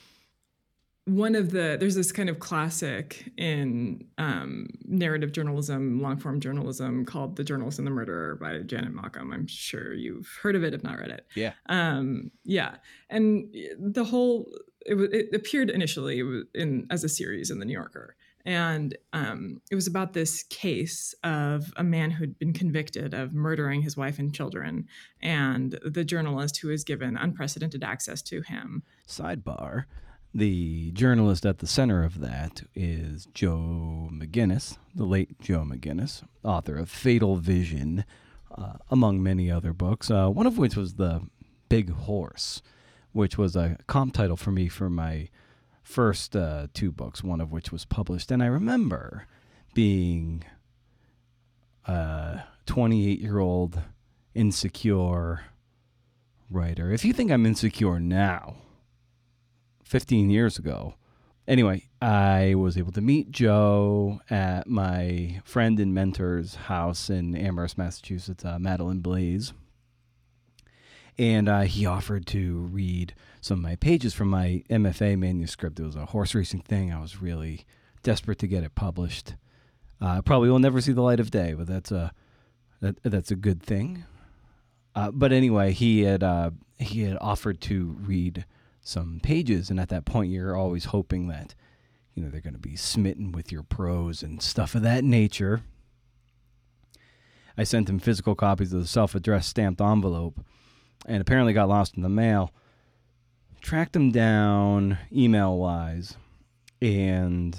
One of the there's this kind of classic in um, narrative journalism, long form journalism called "The Journalist and the Murderer" by Janet Malcolm. I'm sure you've heard of it, if not read it. Yeah. Um, yeah, and the whole it, it appeared initially in as a series in the New Yorker and um, it was about this case of a man who'd been convicted of murdering his wife and children, and the journalist who was given unprecedented access to him. Sidebar the journalist at the center of that is Joe McGinniss, the late Joe McGinniss, author of Fatal Vision, uh, among many other books, uh, one of which was The Big Horse, which was a comp title for me for my first uh, two books, one of which was published. And I remember being a 28 year old insecure writer. If you think I'm insecure now, 15 years ago, anyway, I was able to meet Joe at my friend and mentor's house in Amherst, Massachusetts, uh, Madeleine Blais and uh, he offered to read some of my pages from my MFA manuscript. It was a horse racing thing. I was really desperate to get it published. Uh, probably will never see the light of day, but that's a that, that's a good thing. Uh, but anyway, he had uh, he had offered to read some pages, and at that point, you're always hoping that you know they're going to be smitten with your prose and stuff of that nature. I sent him physical copies of the self-addressed stamped envelope and apparently got lost in the mail. Tracked him down email wise, and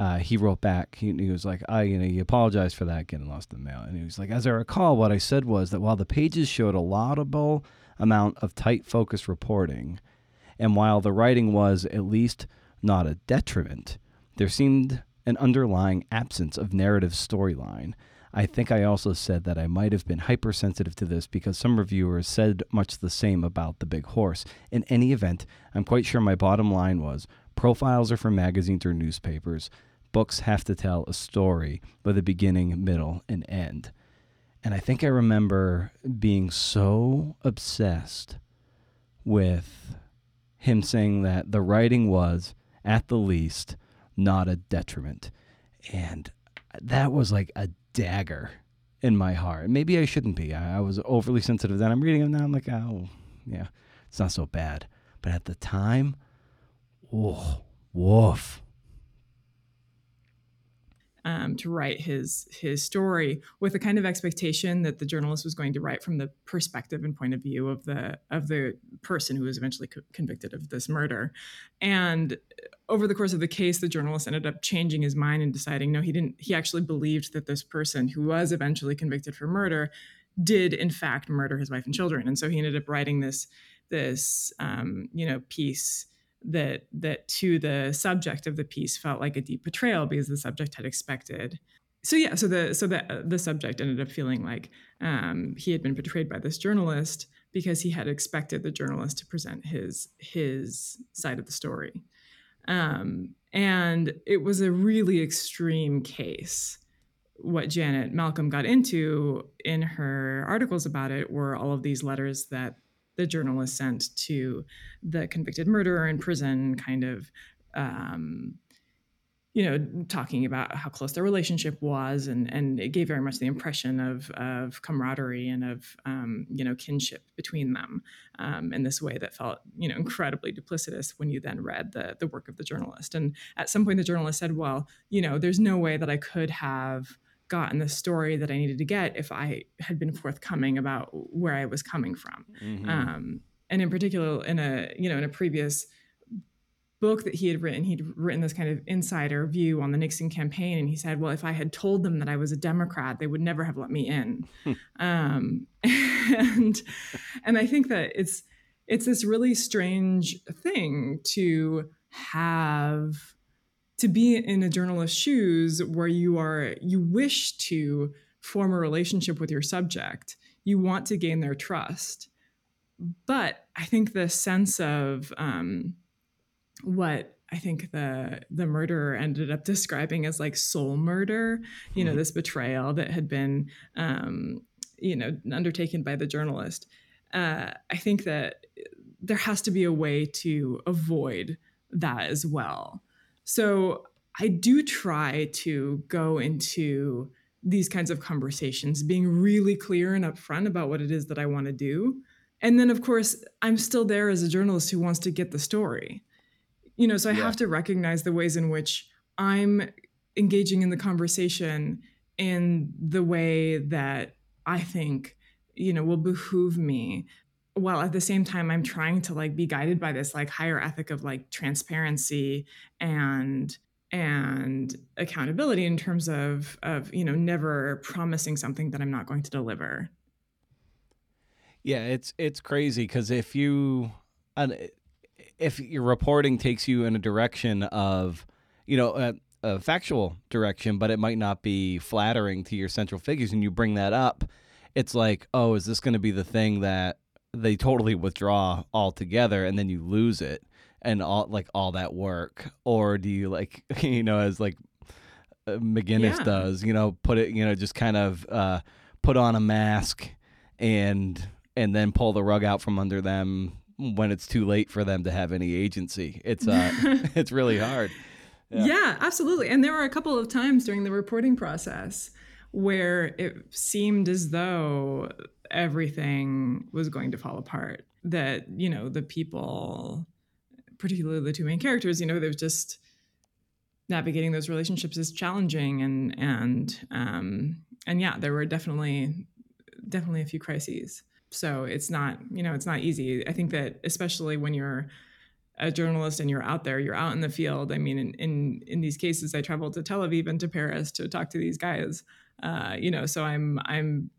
uh, he wrote back. He, he was like, "I, you know, he apologized for that getting lost in the mail." And he was like, "As I recall, what I said was that while the pages showed a laudable amount of tight focus reporting, and while the writing was at least not a detriment, there seemed an underlying absence of narrative storyline." I think I also said that I might have been hypersensitive to this because some reviewers said much the same about The Big Horse. In any event, I'm quite sure my bottom line was profiles are for magazines or newspapers. Books have to tell a story with a beginning, middle, and end. And I think I remember being so obsessed with him saying that the writing was, at the least, not a detriment. And that was like a dagger in my heart. Maybe I shouldn't be. I, I was overly sensitive then. I'm reading it now. I'm like, oh, yeah, it's not so bad. But at the time, oh, woof. Um, to write his his story with a kind of expectation that the journalist was going to write from the perspective and point of view of the of the person who was eventually co- convicted of this murder. And over the course of the case, the journalist ended up changing his mind and deciding no, he didn't. He actually believed that this person who was eventually convicted for murder did in fact murder his wife and children. And so he ended up writing this this um, you know piece that that to the subject of the piece felt like a deep betrayal because the subject had expected. So yeah so the so the the subject ended up feeling like um, he had been betrayed by this journalist because he had expected the journalist to present his his side of the story. Um, and it was a really extreme case. What janet malcolm got into in her articles about it were all of these letters that the journalist sent to the convicted murderer in prison, kind of, um, you know, talking about how close their relationship was, and and it gave very much the impression of of camaraderie and of um, you know kinship between them um, in this way that felt you know incredibly duplicitous when you then read the the work of the journalist. And at some point, the journalist said, "Well, you know, there's no way that I could have." Gotten the story that I needed to get if I had been forthcoming about where I was coming from. Mm-hmm. Um, and in particular, in a you know in a previous book that he had written, he'd written this kind of insider view on the Nixon campaign, and he said, "Well, if I had told them that I was a Democrat, they would never have let me in." Hmm. um, <laughs> and and I think that it's it's this really strange thing to have to be in a journalist's shoes where you are you wish to form a relationship with your subject you want to gain their trust but i think the sense of um, what I think the the murderer ended up describing as like soul murder, you know, mm-hmm. this betrayal that had been, um, you know, undertaken by the journalist. Uh, I think that there has to be a way to avoid that as well. So I do try to go into these kinds of conversations being really clear and upfront about what it is that I want to do. And then, of course, I'm still there as a journalist who wants to get the story. You know, so I yeah. have to recognize the ways in which I'm engaging in the conversation in the way that I think, you know, will behoove me while at the same time i'm trying to like be guided by this like higher ethic of like transparency and and accountability in terms of of you know never promising something that i'm not going to deliver. Yeah it's it's crazy because if you if your reporting takes you in a direction of you know a, a factual direction but it might not be flattering to your central figures and you bring that up it's like oh is this going to be the thing that they totally withdraw altogether and then you lose it and all like all that work or do you like <laughs> you know as like uh, McGinniss yeah. does you know put it you know just kind of uh, put on a mask and and then pull the rug out from under them when it's too late for them to have any agency it's uh <laughs> <laughs> it's really hard yeah. yeah absolutely and there were a couple of times during the reporting process where it seemed as though everything was going to fall apart. That, you know, the people, particularly the two main characters, you know, there was just navigating those relationships is challenging and and um and yeah, there were definitely definitely a few crises. So it's not, you know, it's not easy. I think that especially when you're a journalist and you're out there, you're out in the field. I mean, in in, in these cases, I traveled to Tel Aviv and to Paris to talk to these guys. Uh, you know, so I'm I'm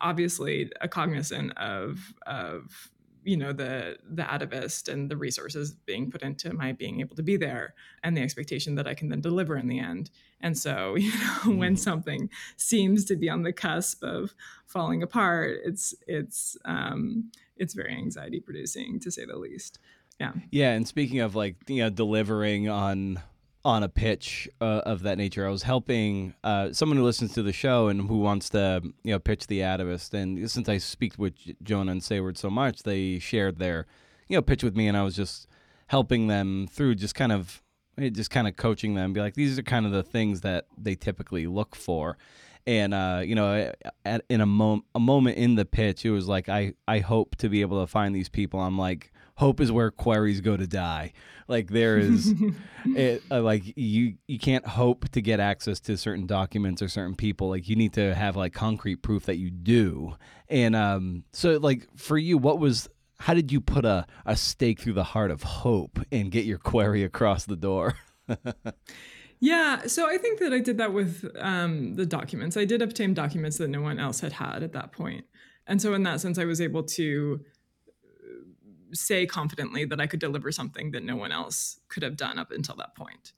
obviously a cognizant of of you know the the atavist and the resources being put into my being able to be there and the expectation that I can then deliver in the end. And so, <laughs> you know, when mm-hmm. something seems to be on the cusp of falling apart, it's it's um, it's very anxiety producing to say the least. Yeah. Yeah, and speaking of like you know delivering on on a pitch uh, of that nature. I was helping uh, someone who listens to the show and who wants to, you know, pitch the atavist. And since I speak with Jonah and Seyward so much, they shared their, you know, pitch with me, and I was just helping them through, just kind of, eh, just kind of coaching them, be like, these are kind of the things that they typically look for. And uh, you know, at, in a, mom- a moment in the pitch, it was like I I hope to be able to find these people. I'm like hope is where queries go to die. Like there is, <laughs> it, uh, like you you can't hope to get access to certain documents or certain people. Like you need to have like concrete proof that you do. And um, so like for you, what was how did you put a, a stake through the heart of hope and get your query across the door? <laughs> yeah, so I think that I did that with um, the documents. I did obtain documents that no one else had had at that point. And so, in that sense, I was able to say confidently that I could deliver something that no one else could have done up until that point.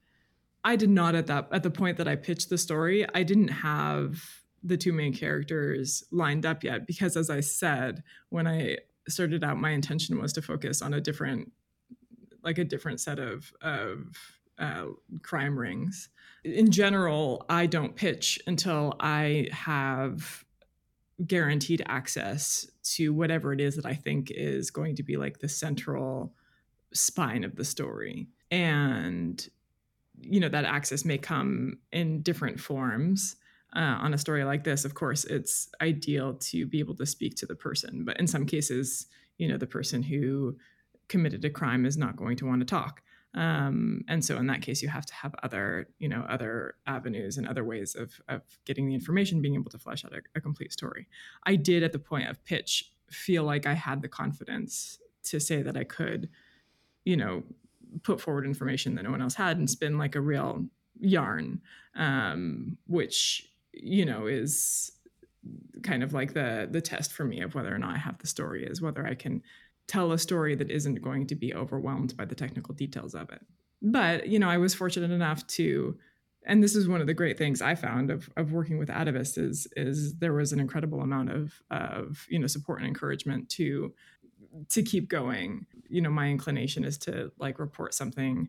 I did not at that at the point that I pitched the story. I didn't have the two main characters lined up yet because, as I said, when I started out, my intention was to focus on a different, like a different set of of uh, crime rings. In general, I don't pitch until I have guaranteed access to whatever it is that I think is going to be like the central spine of the story. And, you know, that access may come in different forms. Uh, on a story like this, of course, it's ideal to be able to speak to the person. But in some cases, you know, the person who committed a crime is not going to want to talk. Um, and so in that case, you have to have other, you know, other avenues and other ways of, of getting the information, being able to flesh out a, a complete story. I did at the point of pitch feel like I had the confidence to say that I could, you know, put forward information that no one else had and spin like a real yarn, um, which you know is kind of like the the test for me of whether or not I have the story is whether I can tell a story that isn't going to be overwhelmed by the technical details of it. But, you know, I was fortunate enough to and this is one of the great things I found of, of working with Atavist is is there was an incredible amount of of you know support and encouragement to to keep going. You know, my inclination is to like report something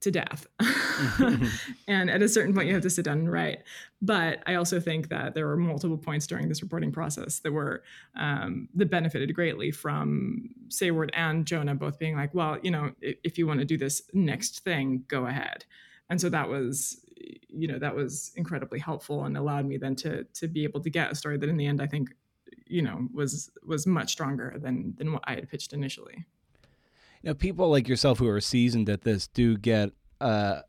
to death. <laughs> and at a certain point, you have to sit down and write. But I also think that there were multiple points during this reporting process that were um, that benefited greatly from Seyward and Jonah both being like, well, you know, if, if you want to do this next thing, go ahead. And so that was, you know, that was incredibly helpful and allowed me then to to be able to get a story that in the end I think, you know, was was much stronger than than what I had pitched initially you know, people like yourself who are seasoned at this do get uh,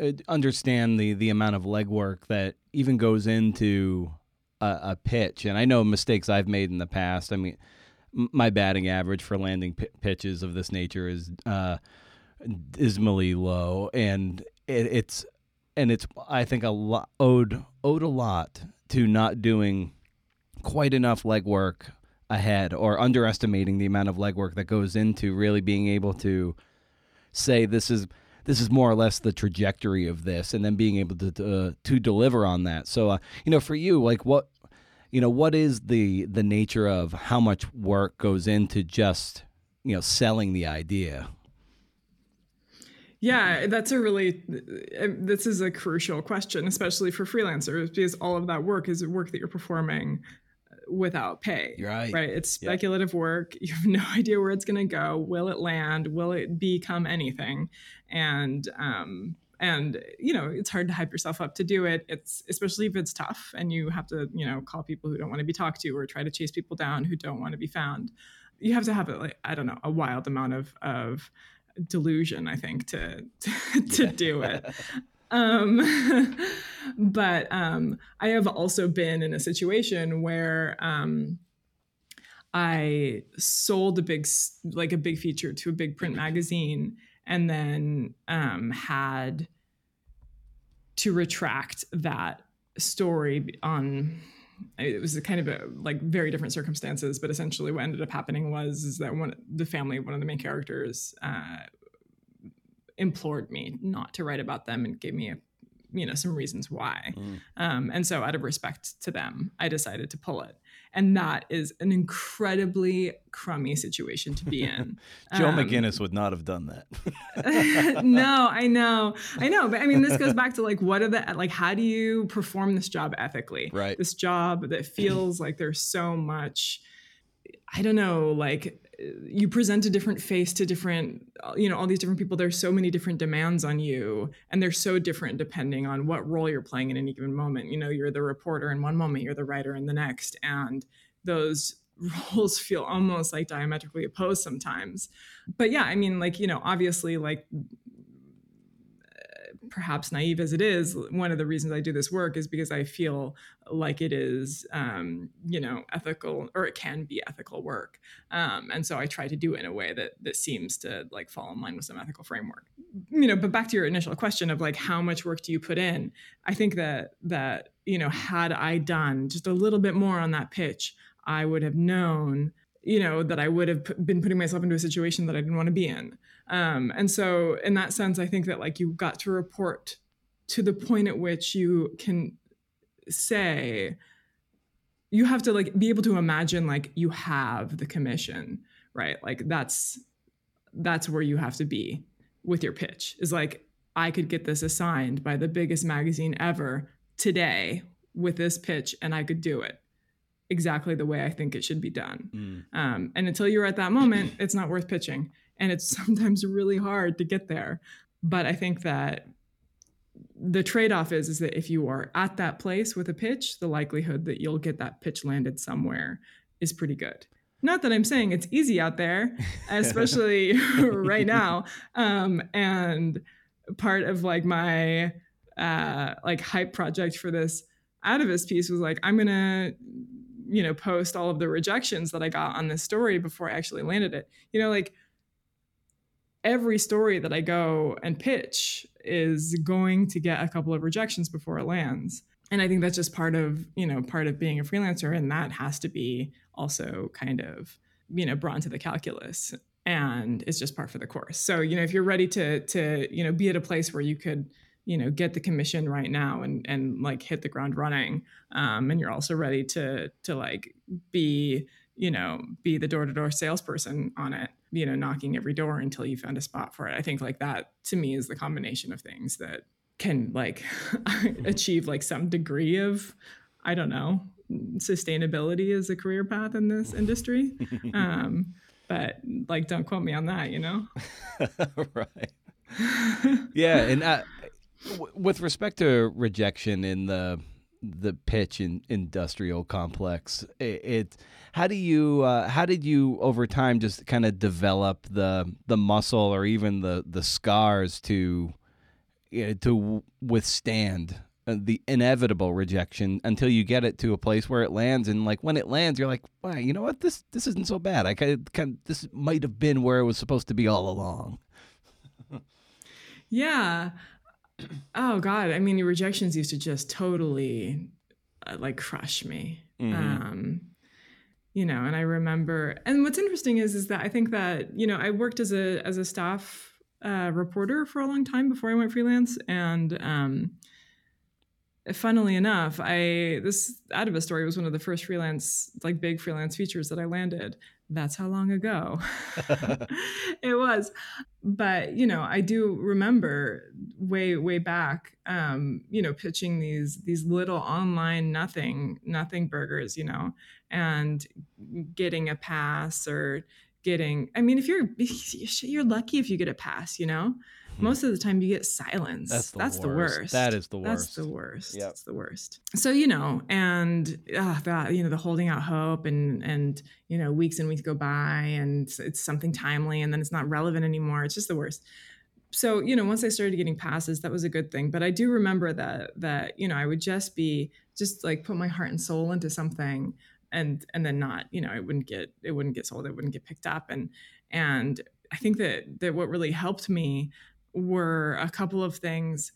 uh, understand the the amount of legwork that even goes into a, a, pitch. And I know mistakes I've made in the past. I mean, my batting average for landing p- pitches of this nature is uh, dismally low, and it, it's and it's I think a lot owed owed a lot to not doing quite enough legwork ahead or underestimating the amount of legwork that goes into really being able to say this is this is more or less the trajectory of this and then being able to uh, to deliver on that. So uh, you know for you like what you know what is the the nature of how much work goes into just you know selling the idea? Yeah, that's a really uh, this is a crucial question, especially for freelancers, because all of that work is work that you're performing without pay. right. Right. It's speculative work. <laughs> You have no idea where it's going to go. Will it land? Will it become anything? And, um, and you know it's hard to hype yourself up to do it it's especially if it's tough and you have to you know call people who don't want to be talked to or try to chase people down who don't want to be found you have to have a, like i don't know a wild amount of of delusion i think to <laughs> to, to do it <laughs> um, <laughs> but um, I have also been in a situation where um, I sold a big, like a big feature to a big print magazine, and then um, had to retract that story on it was a kind of a, like very different circumstances but essentially what ended up happening was is that one the family one of the main characters uh, implored me not to write about them and gave me a you know some reasons why. Mm. um, and so out of respect to them i decided to pull it. And that is an incredibly crummy situation to be <laughs> in. Joe um, mcginniss would not have done that. <laughs> No i know. I know but i mean this goes back to like what are the like how do you perform this job ethically? Right. This job that feels like there's so much i don't know like you present a different face to different you know all these different people there's so many different demands on you and they're so different depending on what role you're playing in any given moment you know you're the reporter in one moment you're the writer in the next and those <laughs> roles feel almost like diametrically opposed sometimes. But yeah, I mean, like, you know, obviously, like, perhaps naive as it is, one of the reasons I do this work is because I feel like it is, um, you know, ethical or it can be ethical work, um, and so I try to do it in a way that that seems to like fall in line with some ethical framework. You know, but back to your initial question of like how much work do you put in? I think that that you know, had I done just a little bit more on that pitch, I would have known you know that i would have been putting myself into a situation that i didn't want to be in um, and so in that sense i think that like you got to report to the point at which you can say you have to like be able to imagine like you have the commission right like that's that's where you have to be with your pitch is like i could get this assigned by the biggest magazine ever today with this pitch and i could do it exactly the way I think it should be done. Mm. Um, and until you're at that moment, it's not worth pitching. And it's <laughs> sometimes really hard to get there. But I think that the trade-off is is that if you are at that place with a pitch, the likelihood that you'll get that pitch landed somewhere is pretty good. Not that I'm saying it's easy out there, <laughs> especially <laughs> right now. Um, and part of like my uh, like hype project for this Atavist piece was like, I'm gonna you know, post all of the rejections that I got on this story before I actually landed it. You know, like every story that I go and pitch is going to get a couple of rejections before it lands. And I think that's just part of, you know, part of being a freelancer. And that has to be also kind of, you know, brought into the calculus and it's just part for the course. So, you know, if you're ready to to, you know, be at a place where you could you know get the commission right now and and like hit the ground running um, and you're also ready to to like be you know be the door-to-door salesperson on it you know knocking every door until you found a spot for it. I think like that to me is the combination of things that can like <laughs> achieve like some degree of i don't know sustainability as a career path in this industry. <laughs> Um, but like don't quote me on that you know? <laughs> Right. Yeah and I, with respect to rejection in the the pitch in industrial complex. It, it how do you uh, how did you over time just kind of develop the the muscle or even the the scars to you know, to withstand uh, the inevitable rejection until you get it to a place where it lands? And like when it lands you're like wow you know what? This this isn't so bad. I kind of, this might have been where it was supposed to be all along. <laughs> Yeah oh god i mean the rejections used to just totally uh, like crush me mm-hmm. um you know and i remember and what's interesting is is that i think that you know i worked as a as a staff uh, reporter for a long time before i went freelance and um funnily enough, I this Atavist story was one of the first freelance, like big freelance features that I landed. That's how long ago <laughs> <laughs> it was. But you know, I do remember way, way back, um, you know, pitching these these little online nothing, nothing burgers, you know, and getting a pass or getting i mean if you're you're lucky if you get a pass you know Hmm. most of the time you get silence. That's the, That's worst. the worst. That is the worst. That's the worst. Yep. That's the worst. So you know, and uh, that you know, the holding out hope, and and you know, weeks and weeks go by, and it's something timely, and then it's not relevant anymore. It's just the worst. So you know, once I started getting passes, that was a good thing. But I do remember that that you know, I would just be just like put my heart and soul into something, and and then not, you know, it wouldn't get it wouldn't get sold, it wouldn't get picked up, and and I think that that what really helped me were a couple of things.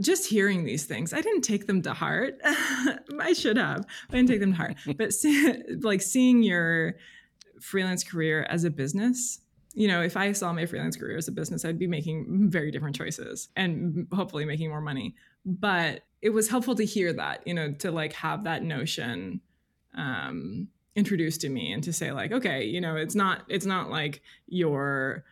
Just hearing these things i didn't take them to heart. <laughs> I should have. I didn't take them to heart. <laughs> But see, like seeing your freelance career as a business you know if i saw my freelance career as a business i'd be making very different choices and hopefully making more money. But it was helpful to hear that you know to like have that notion um introduced to me and to say like okay you know it's not it's not like your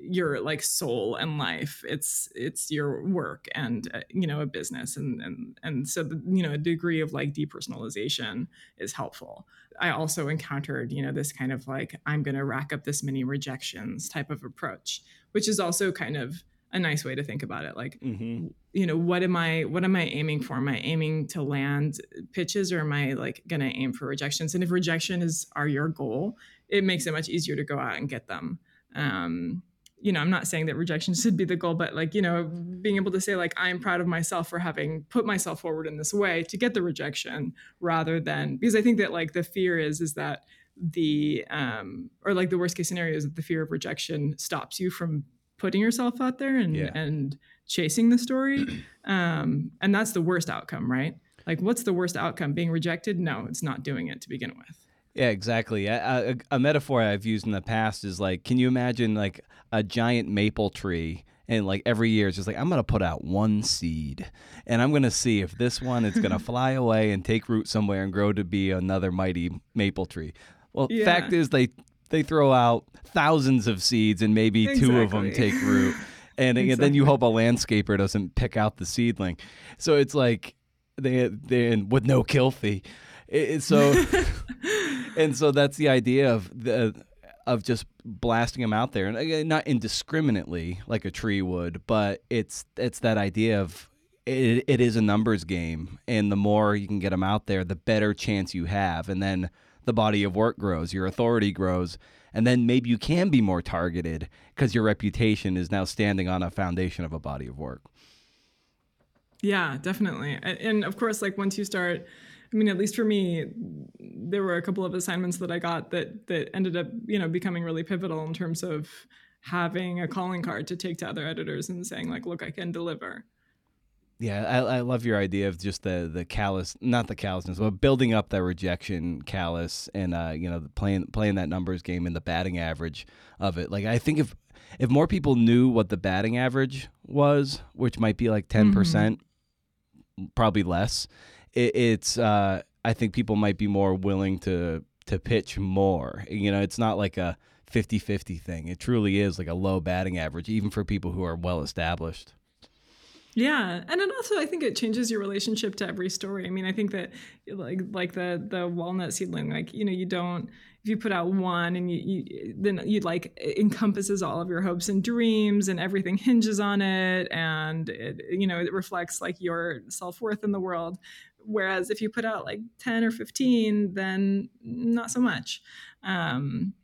your like soul and life it's it's your work and uh, you know a business and and and so the, you know a degree of like depersonalization is helpful i also encountered you know this kind of like i'm going to rack up this many rejections type of approach which is also kind of a nice way to think about it. Like, Mm-hmm. you know, what am I what am I aiming for? Am I aiming to land pitches or am I like gonna aim for rejections? And if rejection is are your goal, it makes it much easier to go out and get them. Um, you know, I'm not saying that rejection <laughs> should be the goal, but like, you know, being able to say, like, I'm proud of myself for having put myself forward in this way to get the rejection rather than because I think that like the fear is is that the um or like the worst case scenario is that the fear of rejection stops you from putting yourself out there and Yeah. and chasing the story. <clears throat> Um, and that's the worst outcome, right? Like, what's the worst outcome? Being rejected? No, it's not doing it to begin with. Yeah, exactly. A, a, a metaphor I've used in the past is like, can you imagine like a giant maple tree? And like every year, it's just like I'm gonna put out one seed, and I'm gonna see if this one is gonna <laughs> fly away and take root somewhere and grow to be another mighty maple tree. Well, Yeah. fact is they they throw out thousands of seeds, and maybe two of them take root, <laughs> and again, then you hope a landscaper doesn't pick out the seedling. So it's like they they with no kill fee. It- so <laughs> and so that's the idea of the of just blasting them out there. And again, not indiscriminately like a tree would but it's it's that idea of it, it is a numbers game. And the more you can get them out there the better chance you have. And then the body of work grows your authority grows. And then maybe you can be more targeted because your reputation is now standing on a foundation of a body of work. Yeah, definitely. And of course, like once you start, I mean, at least for me, there were a couple of assignments that I got that that ended up, you know, becoming really pivotal in terms of having a calling card to take to other editors and saying like, look, I can deliver. Yeah, I, I love your idea of just the the callous, not the callousness, but building up that rejection callous and uh, you know playing playing that numbers game and the batting average of it. Like I think if if more people knew what the batting average was, which might be like 10 percent, probably less, it, it's uh, I think people might be more willing to to pitch more. You know, it's not like a 50-50 thing. It truly is like a low batting average, even for people who are well established. Yeah, and then also I think it changes your relationship to every story. I mean, I think that like like the the walnut seedling, like you know, you don't if you put out one and you, you then you like encompasses all of your hopes and dreams and everything hinges on it and it you know it reflects like your self worth in the world. Whereas if you put out like ten or fifteen, then not so much. Um,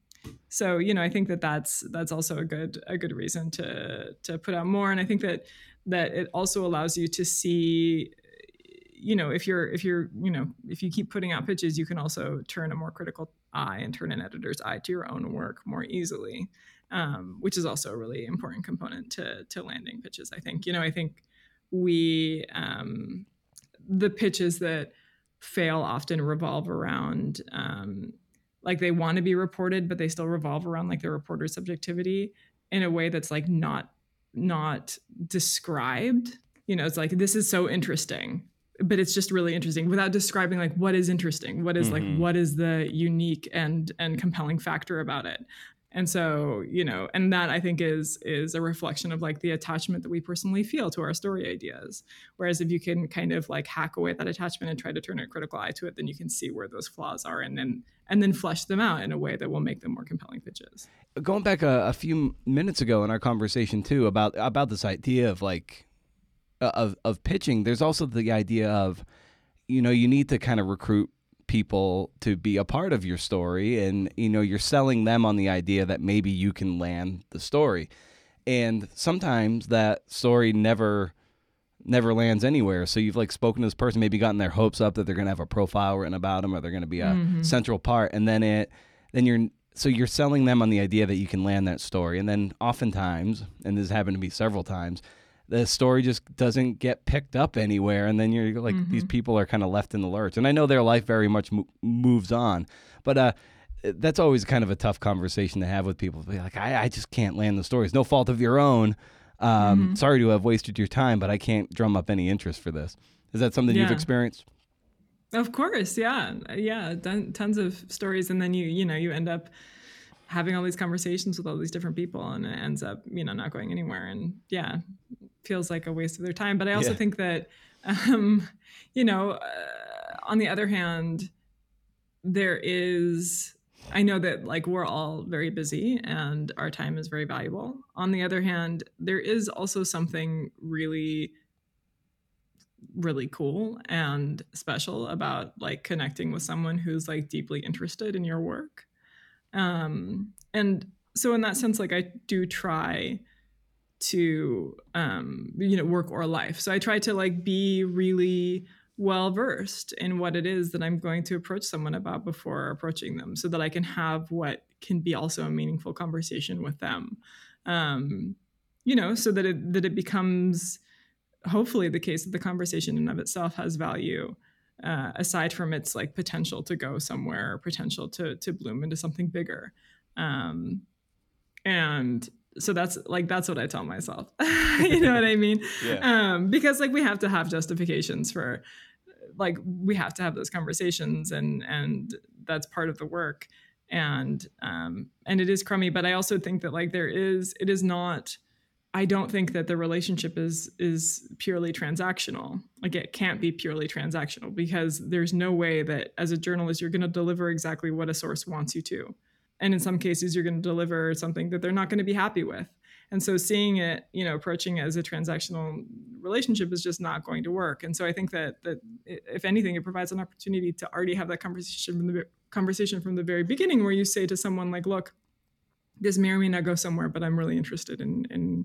so you know i think that that's that's also a good a good reason to to put out more and i think that that it also allows you to see you know if you're if you're you know if you keep putting out pitches you can also turn a more critical eye and turn an editor's eye to your own work more easily um, which is also a really important component to to landing pitches i think you know i think we um, the pitches that fail often revolve around um, like they want to be reported but they still revolve around like the reporter's subjectivity in a way that's like not not described you know it's like this is so interesting but it's just really interesting without describing like what is interesting what is Mhm. like what is the unique and and compelling factor about it and so you know and that i think is is a reflection of like the attachment that we personally feel to our story ideas. Whereas if you can kind of like hack away at that attachment and try to turn a critical eye to it then you can see where those flaws are and then and then flesh them out in a way that will make them more compelling pitches going back a, a few minutes ago in our conversation too about about this idea of like of of pitching there's also the idea of you know you need to kind of recruit people to be a part of your story and you know you're selling them on the idea that maybe you can land the story. And sometimes that story never never lands anywhere. So you've like spoken to this person maybe gotten their hopes up that they're going to have a profile written about them or they're going to be a mm-hmm. central part. And then it then you're so you're selling them on the idea that you can land that story. And then oftentimes and this happened to me several times the story just doesn't get picked up anywhere and then you're like these people are kind of left in the lurch. And i know their life very much mo- moves on but uh that's always kind of a tough conversation to have with people to be like I, I just can't land the story it's no fault of your own um, sorry to have wasted your time but i can't drum up any interest for this. Is that something you've experienced? Of course, yeah, yeah, ton- tons of stories, and then you you know you end up having all these conversations with all these different people, and it ends up you know not going anywhere, and yeah, feels like a waste of their time. But I also Yeah. think that um, you know, uh, on the other hand, there is I know that like we're all very busy and our time is very valuable. On the other hand, there is also something really really cool and special about like connecting with someone who's like deeply interested in your work. Um and so in that sense like I do try to um you know work or life. So I try to like be really well versed in what it is that I'm going to approach someone about before approaching them so that I can have what can be also a meaningful conversation with them. Um, you know, so that it that it becomes hopefully the case that the conversation in of itself has value. Uh, aside from its like potential to go somewhere, potential to to bloom into something bigger, um, and so that's like that's what I tell myself. <laughs> <laughs> you know what I mean? Yeah. Um, because like we have to have justifications for like we have to have those conversations and and that's part of the work. And um and it is crummy, but I also think that like there is it is not I don't think that the relationship is is purely transactional. Like it can't be purely transactional because there's no way that as a journalist you're going to deliver exactly what a source wants you to and in some cases you're going to deliver something that they're not going to be happy with. And so seeing it you know approaching it as a transactional relationship is just not going to work. And so i think that that if anything it provides an opportunity to already have that conversation from the conversation from the very beginning where you say to someone like look this may or may not go somewhere but i'm really interested in in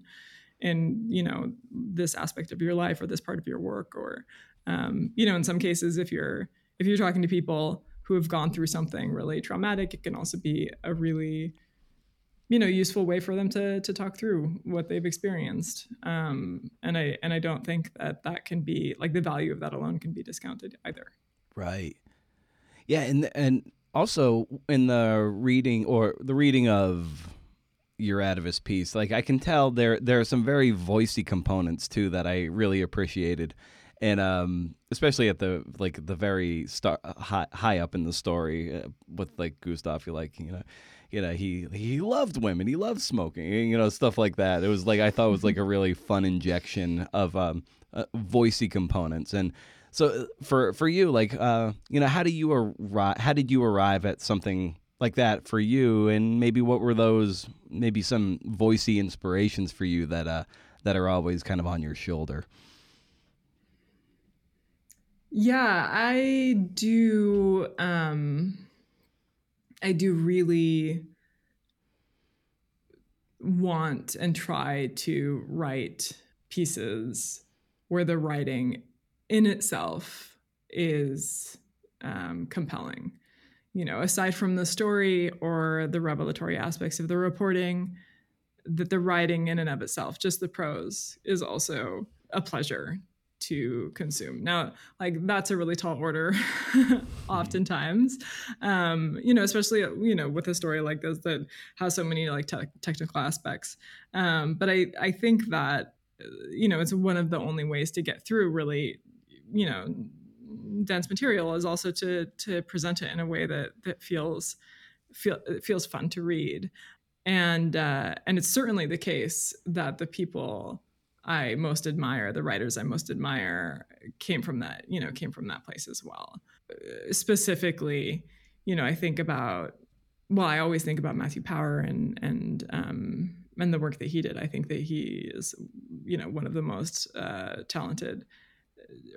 in you know this aspect of your life or this part of your work or um, you know in some cases if you're if you're talking to people who have gone through something really traumatic. It can also be a really you know useful way for them to to talk through what they've experienced. Um, and i and i don't think that that can be like the value of that alone can be discounted either. Right. Yeah and and also in the reading or the reading of your Atavist piece like i can tell there there are some very voicey components too that i really appreciated and um, especially at the like the very start high, high up in the story uh, with like Gustav, you like you know, you know he he loved women, he loved smoking, you know stuff like that. It was like I thought it was like a really fun injection of um, uh, voicey components and. So uh, for for you, like uh, you know, how do you arrive? How did you arrive at something like that for you? And maybe what were those? Maybe some voicey inspirations for you that uh, that are always kind of on your shoulder. Yeah, I do um I do really want and try to write pieces where the writing in itself is um, compelling. You know, aside from the story or the revelatory aspects of the reporting, that the writing in and of itself, just the prose, is also a pleasure to consume. Now, like that's a really tall order, <laughs> oftentimes. Um, you know, especially you know with a story like this that has so many like te- technical aspects. Um, but I I think that you know it's one of the only ways to get through really you know dense material is also to to present it in a way that that feels feel feels fun to read and uh, and it's certainly the case that the people I most admire, the writers I most admire, came from that, you know, came from that place as well. Uh, specifically, you know, I think about, well, I always think about Matthew Power and and um, and the work that he did. I think that he is, you know, one of the most uh, talented,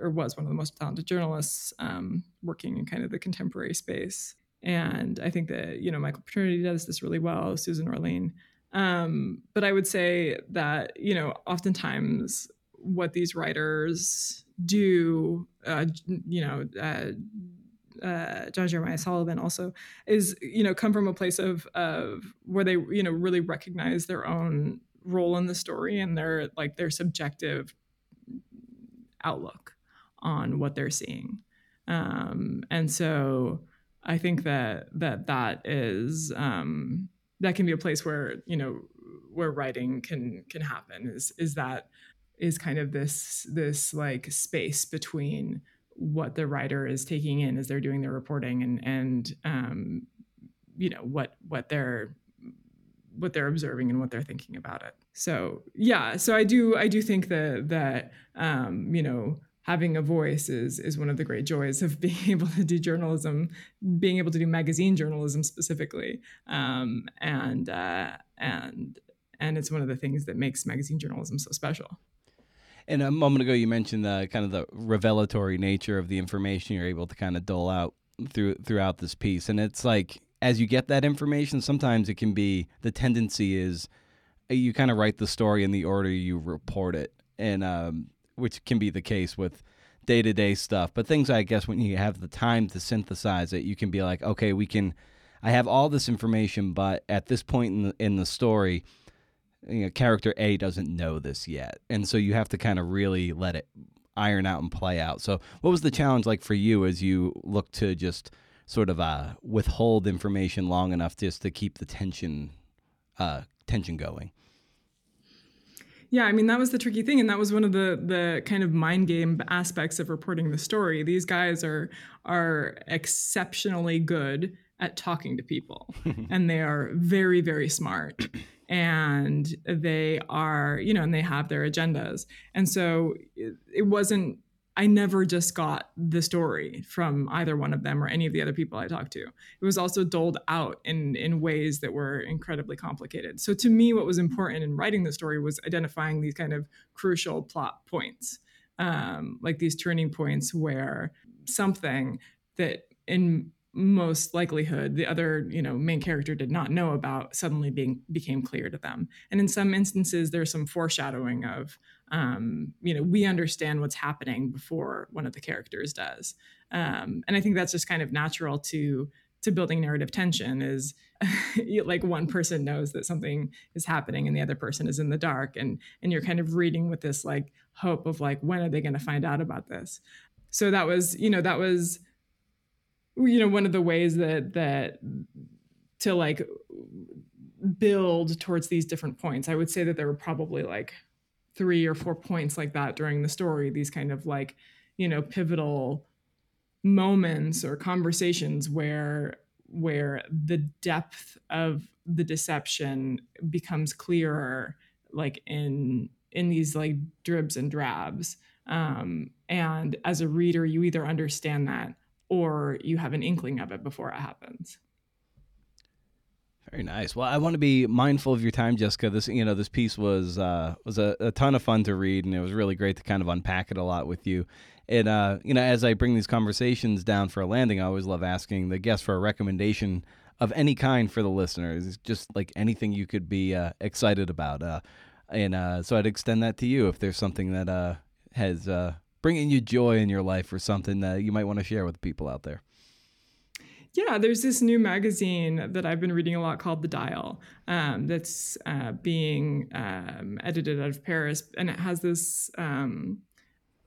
or was one of the most talented journalists um, working in kind of the contemporary space. And I think that you know Michael Paterniti does this really well. Susan Orlean. Um, but I would say that, you know, oftentimes what these writers do, uh, you know, uh, uh, John Jeremiah Sullivan also is, you know, come from a place of, of where they, you know, really recognize their own role in the story and their like their subjective outlook on what they're seeing. Um, and so I think that that that is um, that can be a place where you know where writing can can happen. Is is that is kind of this this like space between what the writer is taking in as they're doing their reporting and and um, you know what what they're what they're observing and what they're thinking about it. So yeah so i do i do think that that um, you know having a voice is is one of the great joys of <laughs> being able to do journalism, being able to do magazine journalism specifically, um, and uh, and and it's one of the things that makes magazine journalism so special. And a moment ago, you mentioned the kind of the revelatory nature of the information you're able to kind of dole out through throughout this piece, and it's like as you get that information, sometimes it can be the tendency is you kind of write the story in the order you report it, and um, which can be the case with day to day stuff. But things I guess when you have the time to synthesize it, you can be like, okay, we can. I have all this information, but at this point in the, in the story, you know, character A doesn't know this yet, and so you have to kind of really let it iron out and play out. So, what was the challenge like for you as you look to just sort of uh, withhold information long enough just to keep the tension uh, tension going? Yeah, I mean that was the tricky thing, and that was one of the the kind of mind game aspects of reporting the story. These guys are are exceptionally good at talking to people, <laughs> and they are very very smart, and they are you know, and they have their agendas, and so it, it wasn't I never just got the story from either one of them or any of the other people I talked to. It was also doled out in in ways that were incredibly complicated. So to me, what was important in writing the story was identifying these kind of crucial plot points, um, like these turning points where something that in most likelihood the other you know main character did not know about suddenly being became clear to them and in some instances there's some foreshadowing of um, you know we understand what's happening before one of the characters does. Um, and i think that's just kind of natural to to building narrative tension is <laughs> like one person knows that something is happening and the other person is in the dark and and you're kind of reading with this like hope of like when are they going to find out about this? So that was you know that was you know one of the ways that that to like build towards these different points. I would say that there were probably like three or four points like that during the story these kind of like you know pivotal moments or conversations where where the depth of the deception becomes clearer like in in these like dribs and drabs um, and as a reader you either understand that or you have an inkling of it before it happens. Very nice. Well, I want to be mindful of your time, Jessica. This, you know, this piece was uh, was a, a, ton of fun to read, and it was really great to kind of unpack it a lot with you. And uh, you know, as I bring these conversations down for a landing, I always love asking the guests for a recommendation of any kind for the listeners. just like anything you could be uh, excited about. Uh, and uh, so I'd extend that to you if there's something that uh, has bringing you joy in your life or something that you might want to share with people out there? Yeah, there's this new magazine that I've been reading a lot called The Dial um, that's uh, being um, edited out of Paris. And it has this um,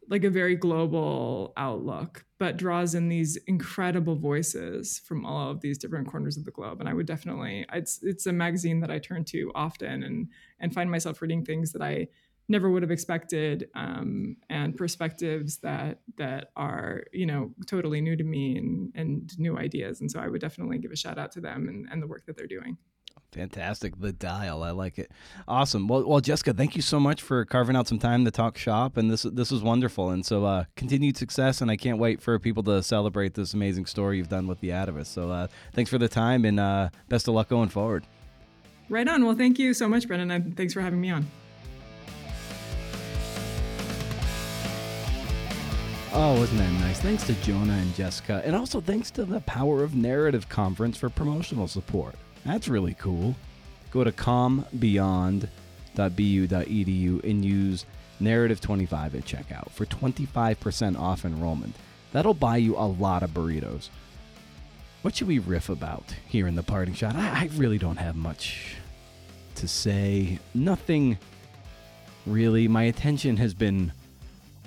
like a very global outlook, but draws in these incredible voices from all of these different corners of the globe. And I would definitely, it's, it's a magazine that I turn to often and, and find myself reading things that I never would have expected um, and perspectives that that are you know totally new to me and and new ideas and so i would definitely give a shout out to them and, and the work that they're doing Fantastic. The dial. I like it. Awesome. Well, well, Jessica, thank you so much for carving out some time to talk shop. And this this was wonderful. And so uh, continued success. And I can't wait for people to celebrate this amazing story you've done with the Atavist. So uh, thanks for the time and uh, best of luck going forward. Right on. Well, thank you so much, Brendan. And thanks for having me on. Oh, wasn't that nice? Thanks to Jonah and Jessica, and also thanks to the Power of Narrative Conference for promotional support. That's really cool. Go to combeyond.bu.edu and use Narrative25 at checkout for 25% off enrollment. That'll buy you a lot of burritos. What should we riff about here in the parting shot? I, I really don't have much to say. Nothing really. My attention has been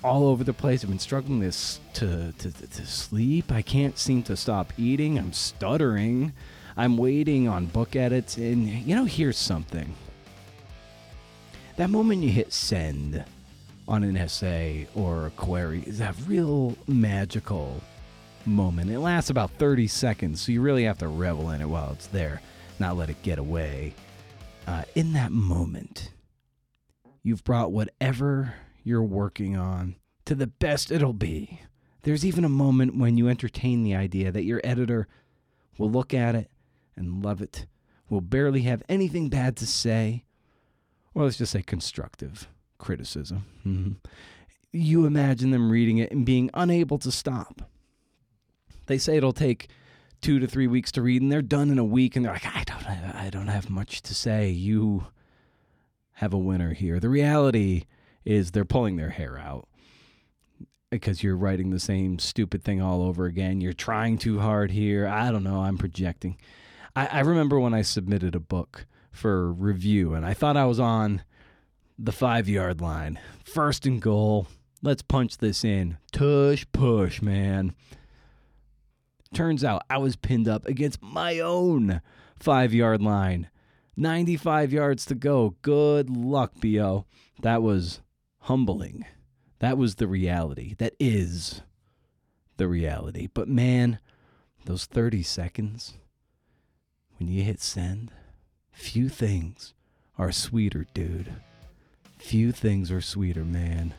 all over the place. I've been struggling this to, to, to sleep. I can't seem to stop eating. I'm stuttering. I'm waiting on book edits. And, you know, here's something. That moment you hit send on an essay or a query is that real magical moment. It lasts about 30 seconds, so you really have to revel in it while it's there, not let it get away. Uh, in that moment, you've brought whatever you're working on to the best it'll be. There's even a moment when you entertain the idea that your editor will look at it and love it, will barely have anything bad to say, or let's just say constructive criticism. Mhm. You imagine them reading it and being unable to stop. They say it'll take two to three weeks to read, and they're done in a week, and they're like, I don't, I don't have much to say. You have a winner here. The reality is they're pulling their hair out because you're writing the same stupid thing all over again. You're trying too hard here. I don't know. I'm projecting. I, I remember when I submitted a book for review, and I thought I was on the five yard line. First and goal. Let's punch this in. Tush push, man. Turns out I was pinned up against my own five yard line. 95 yards to go. Good luck, BO. That was humbling. That was the reality. That is the reality. But man, those 30 seconds, when you hit send, few things are sweeter, dude. Few things are sweeter, man.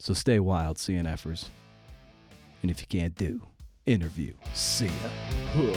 So stay wild, CNFers. And if you can't do, interview. See ya.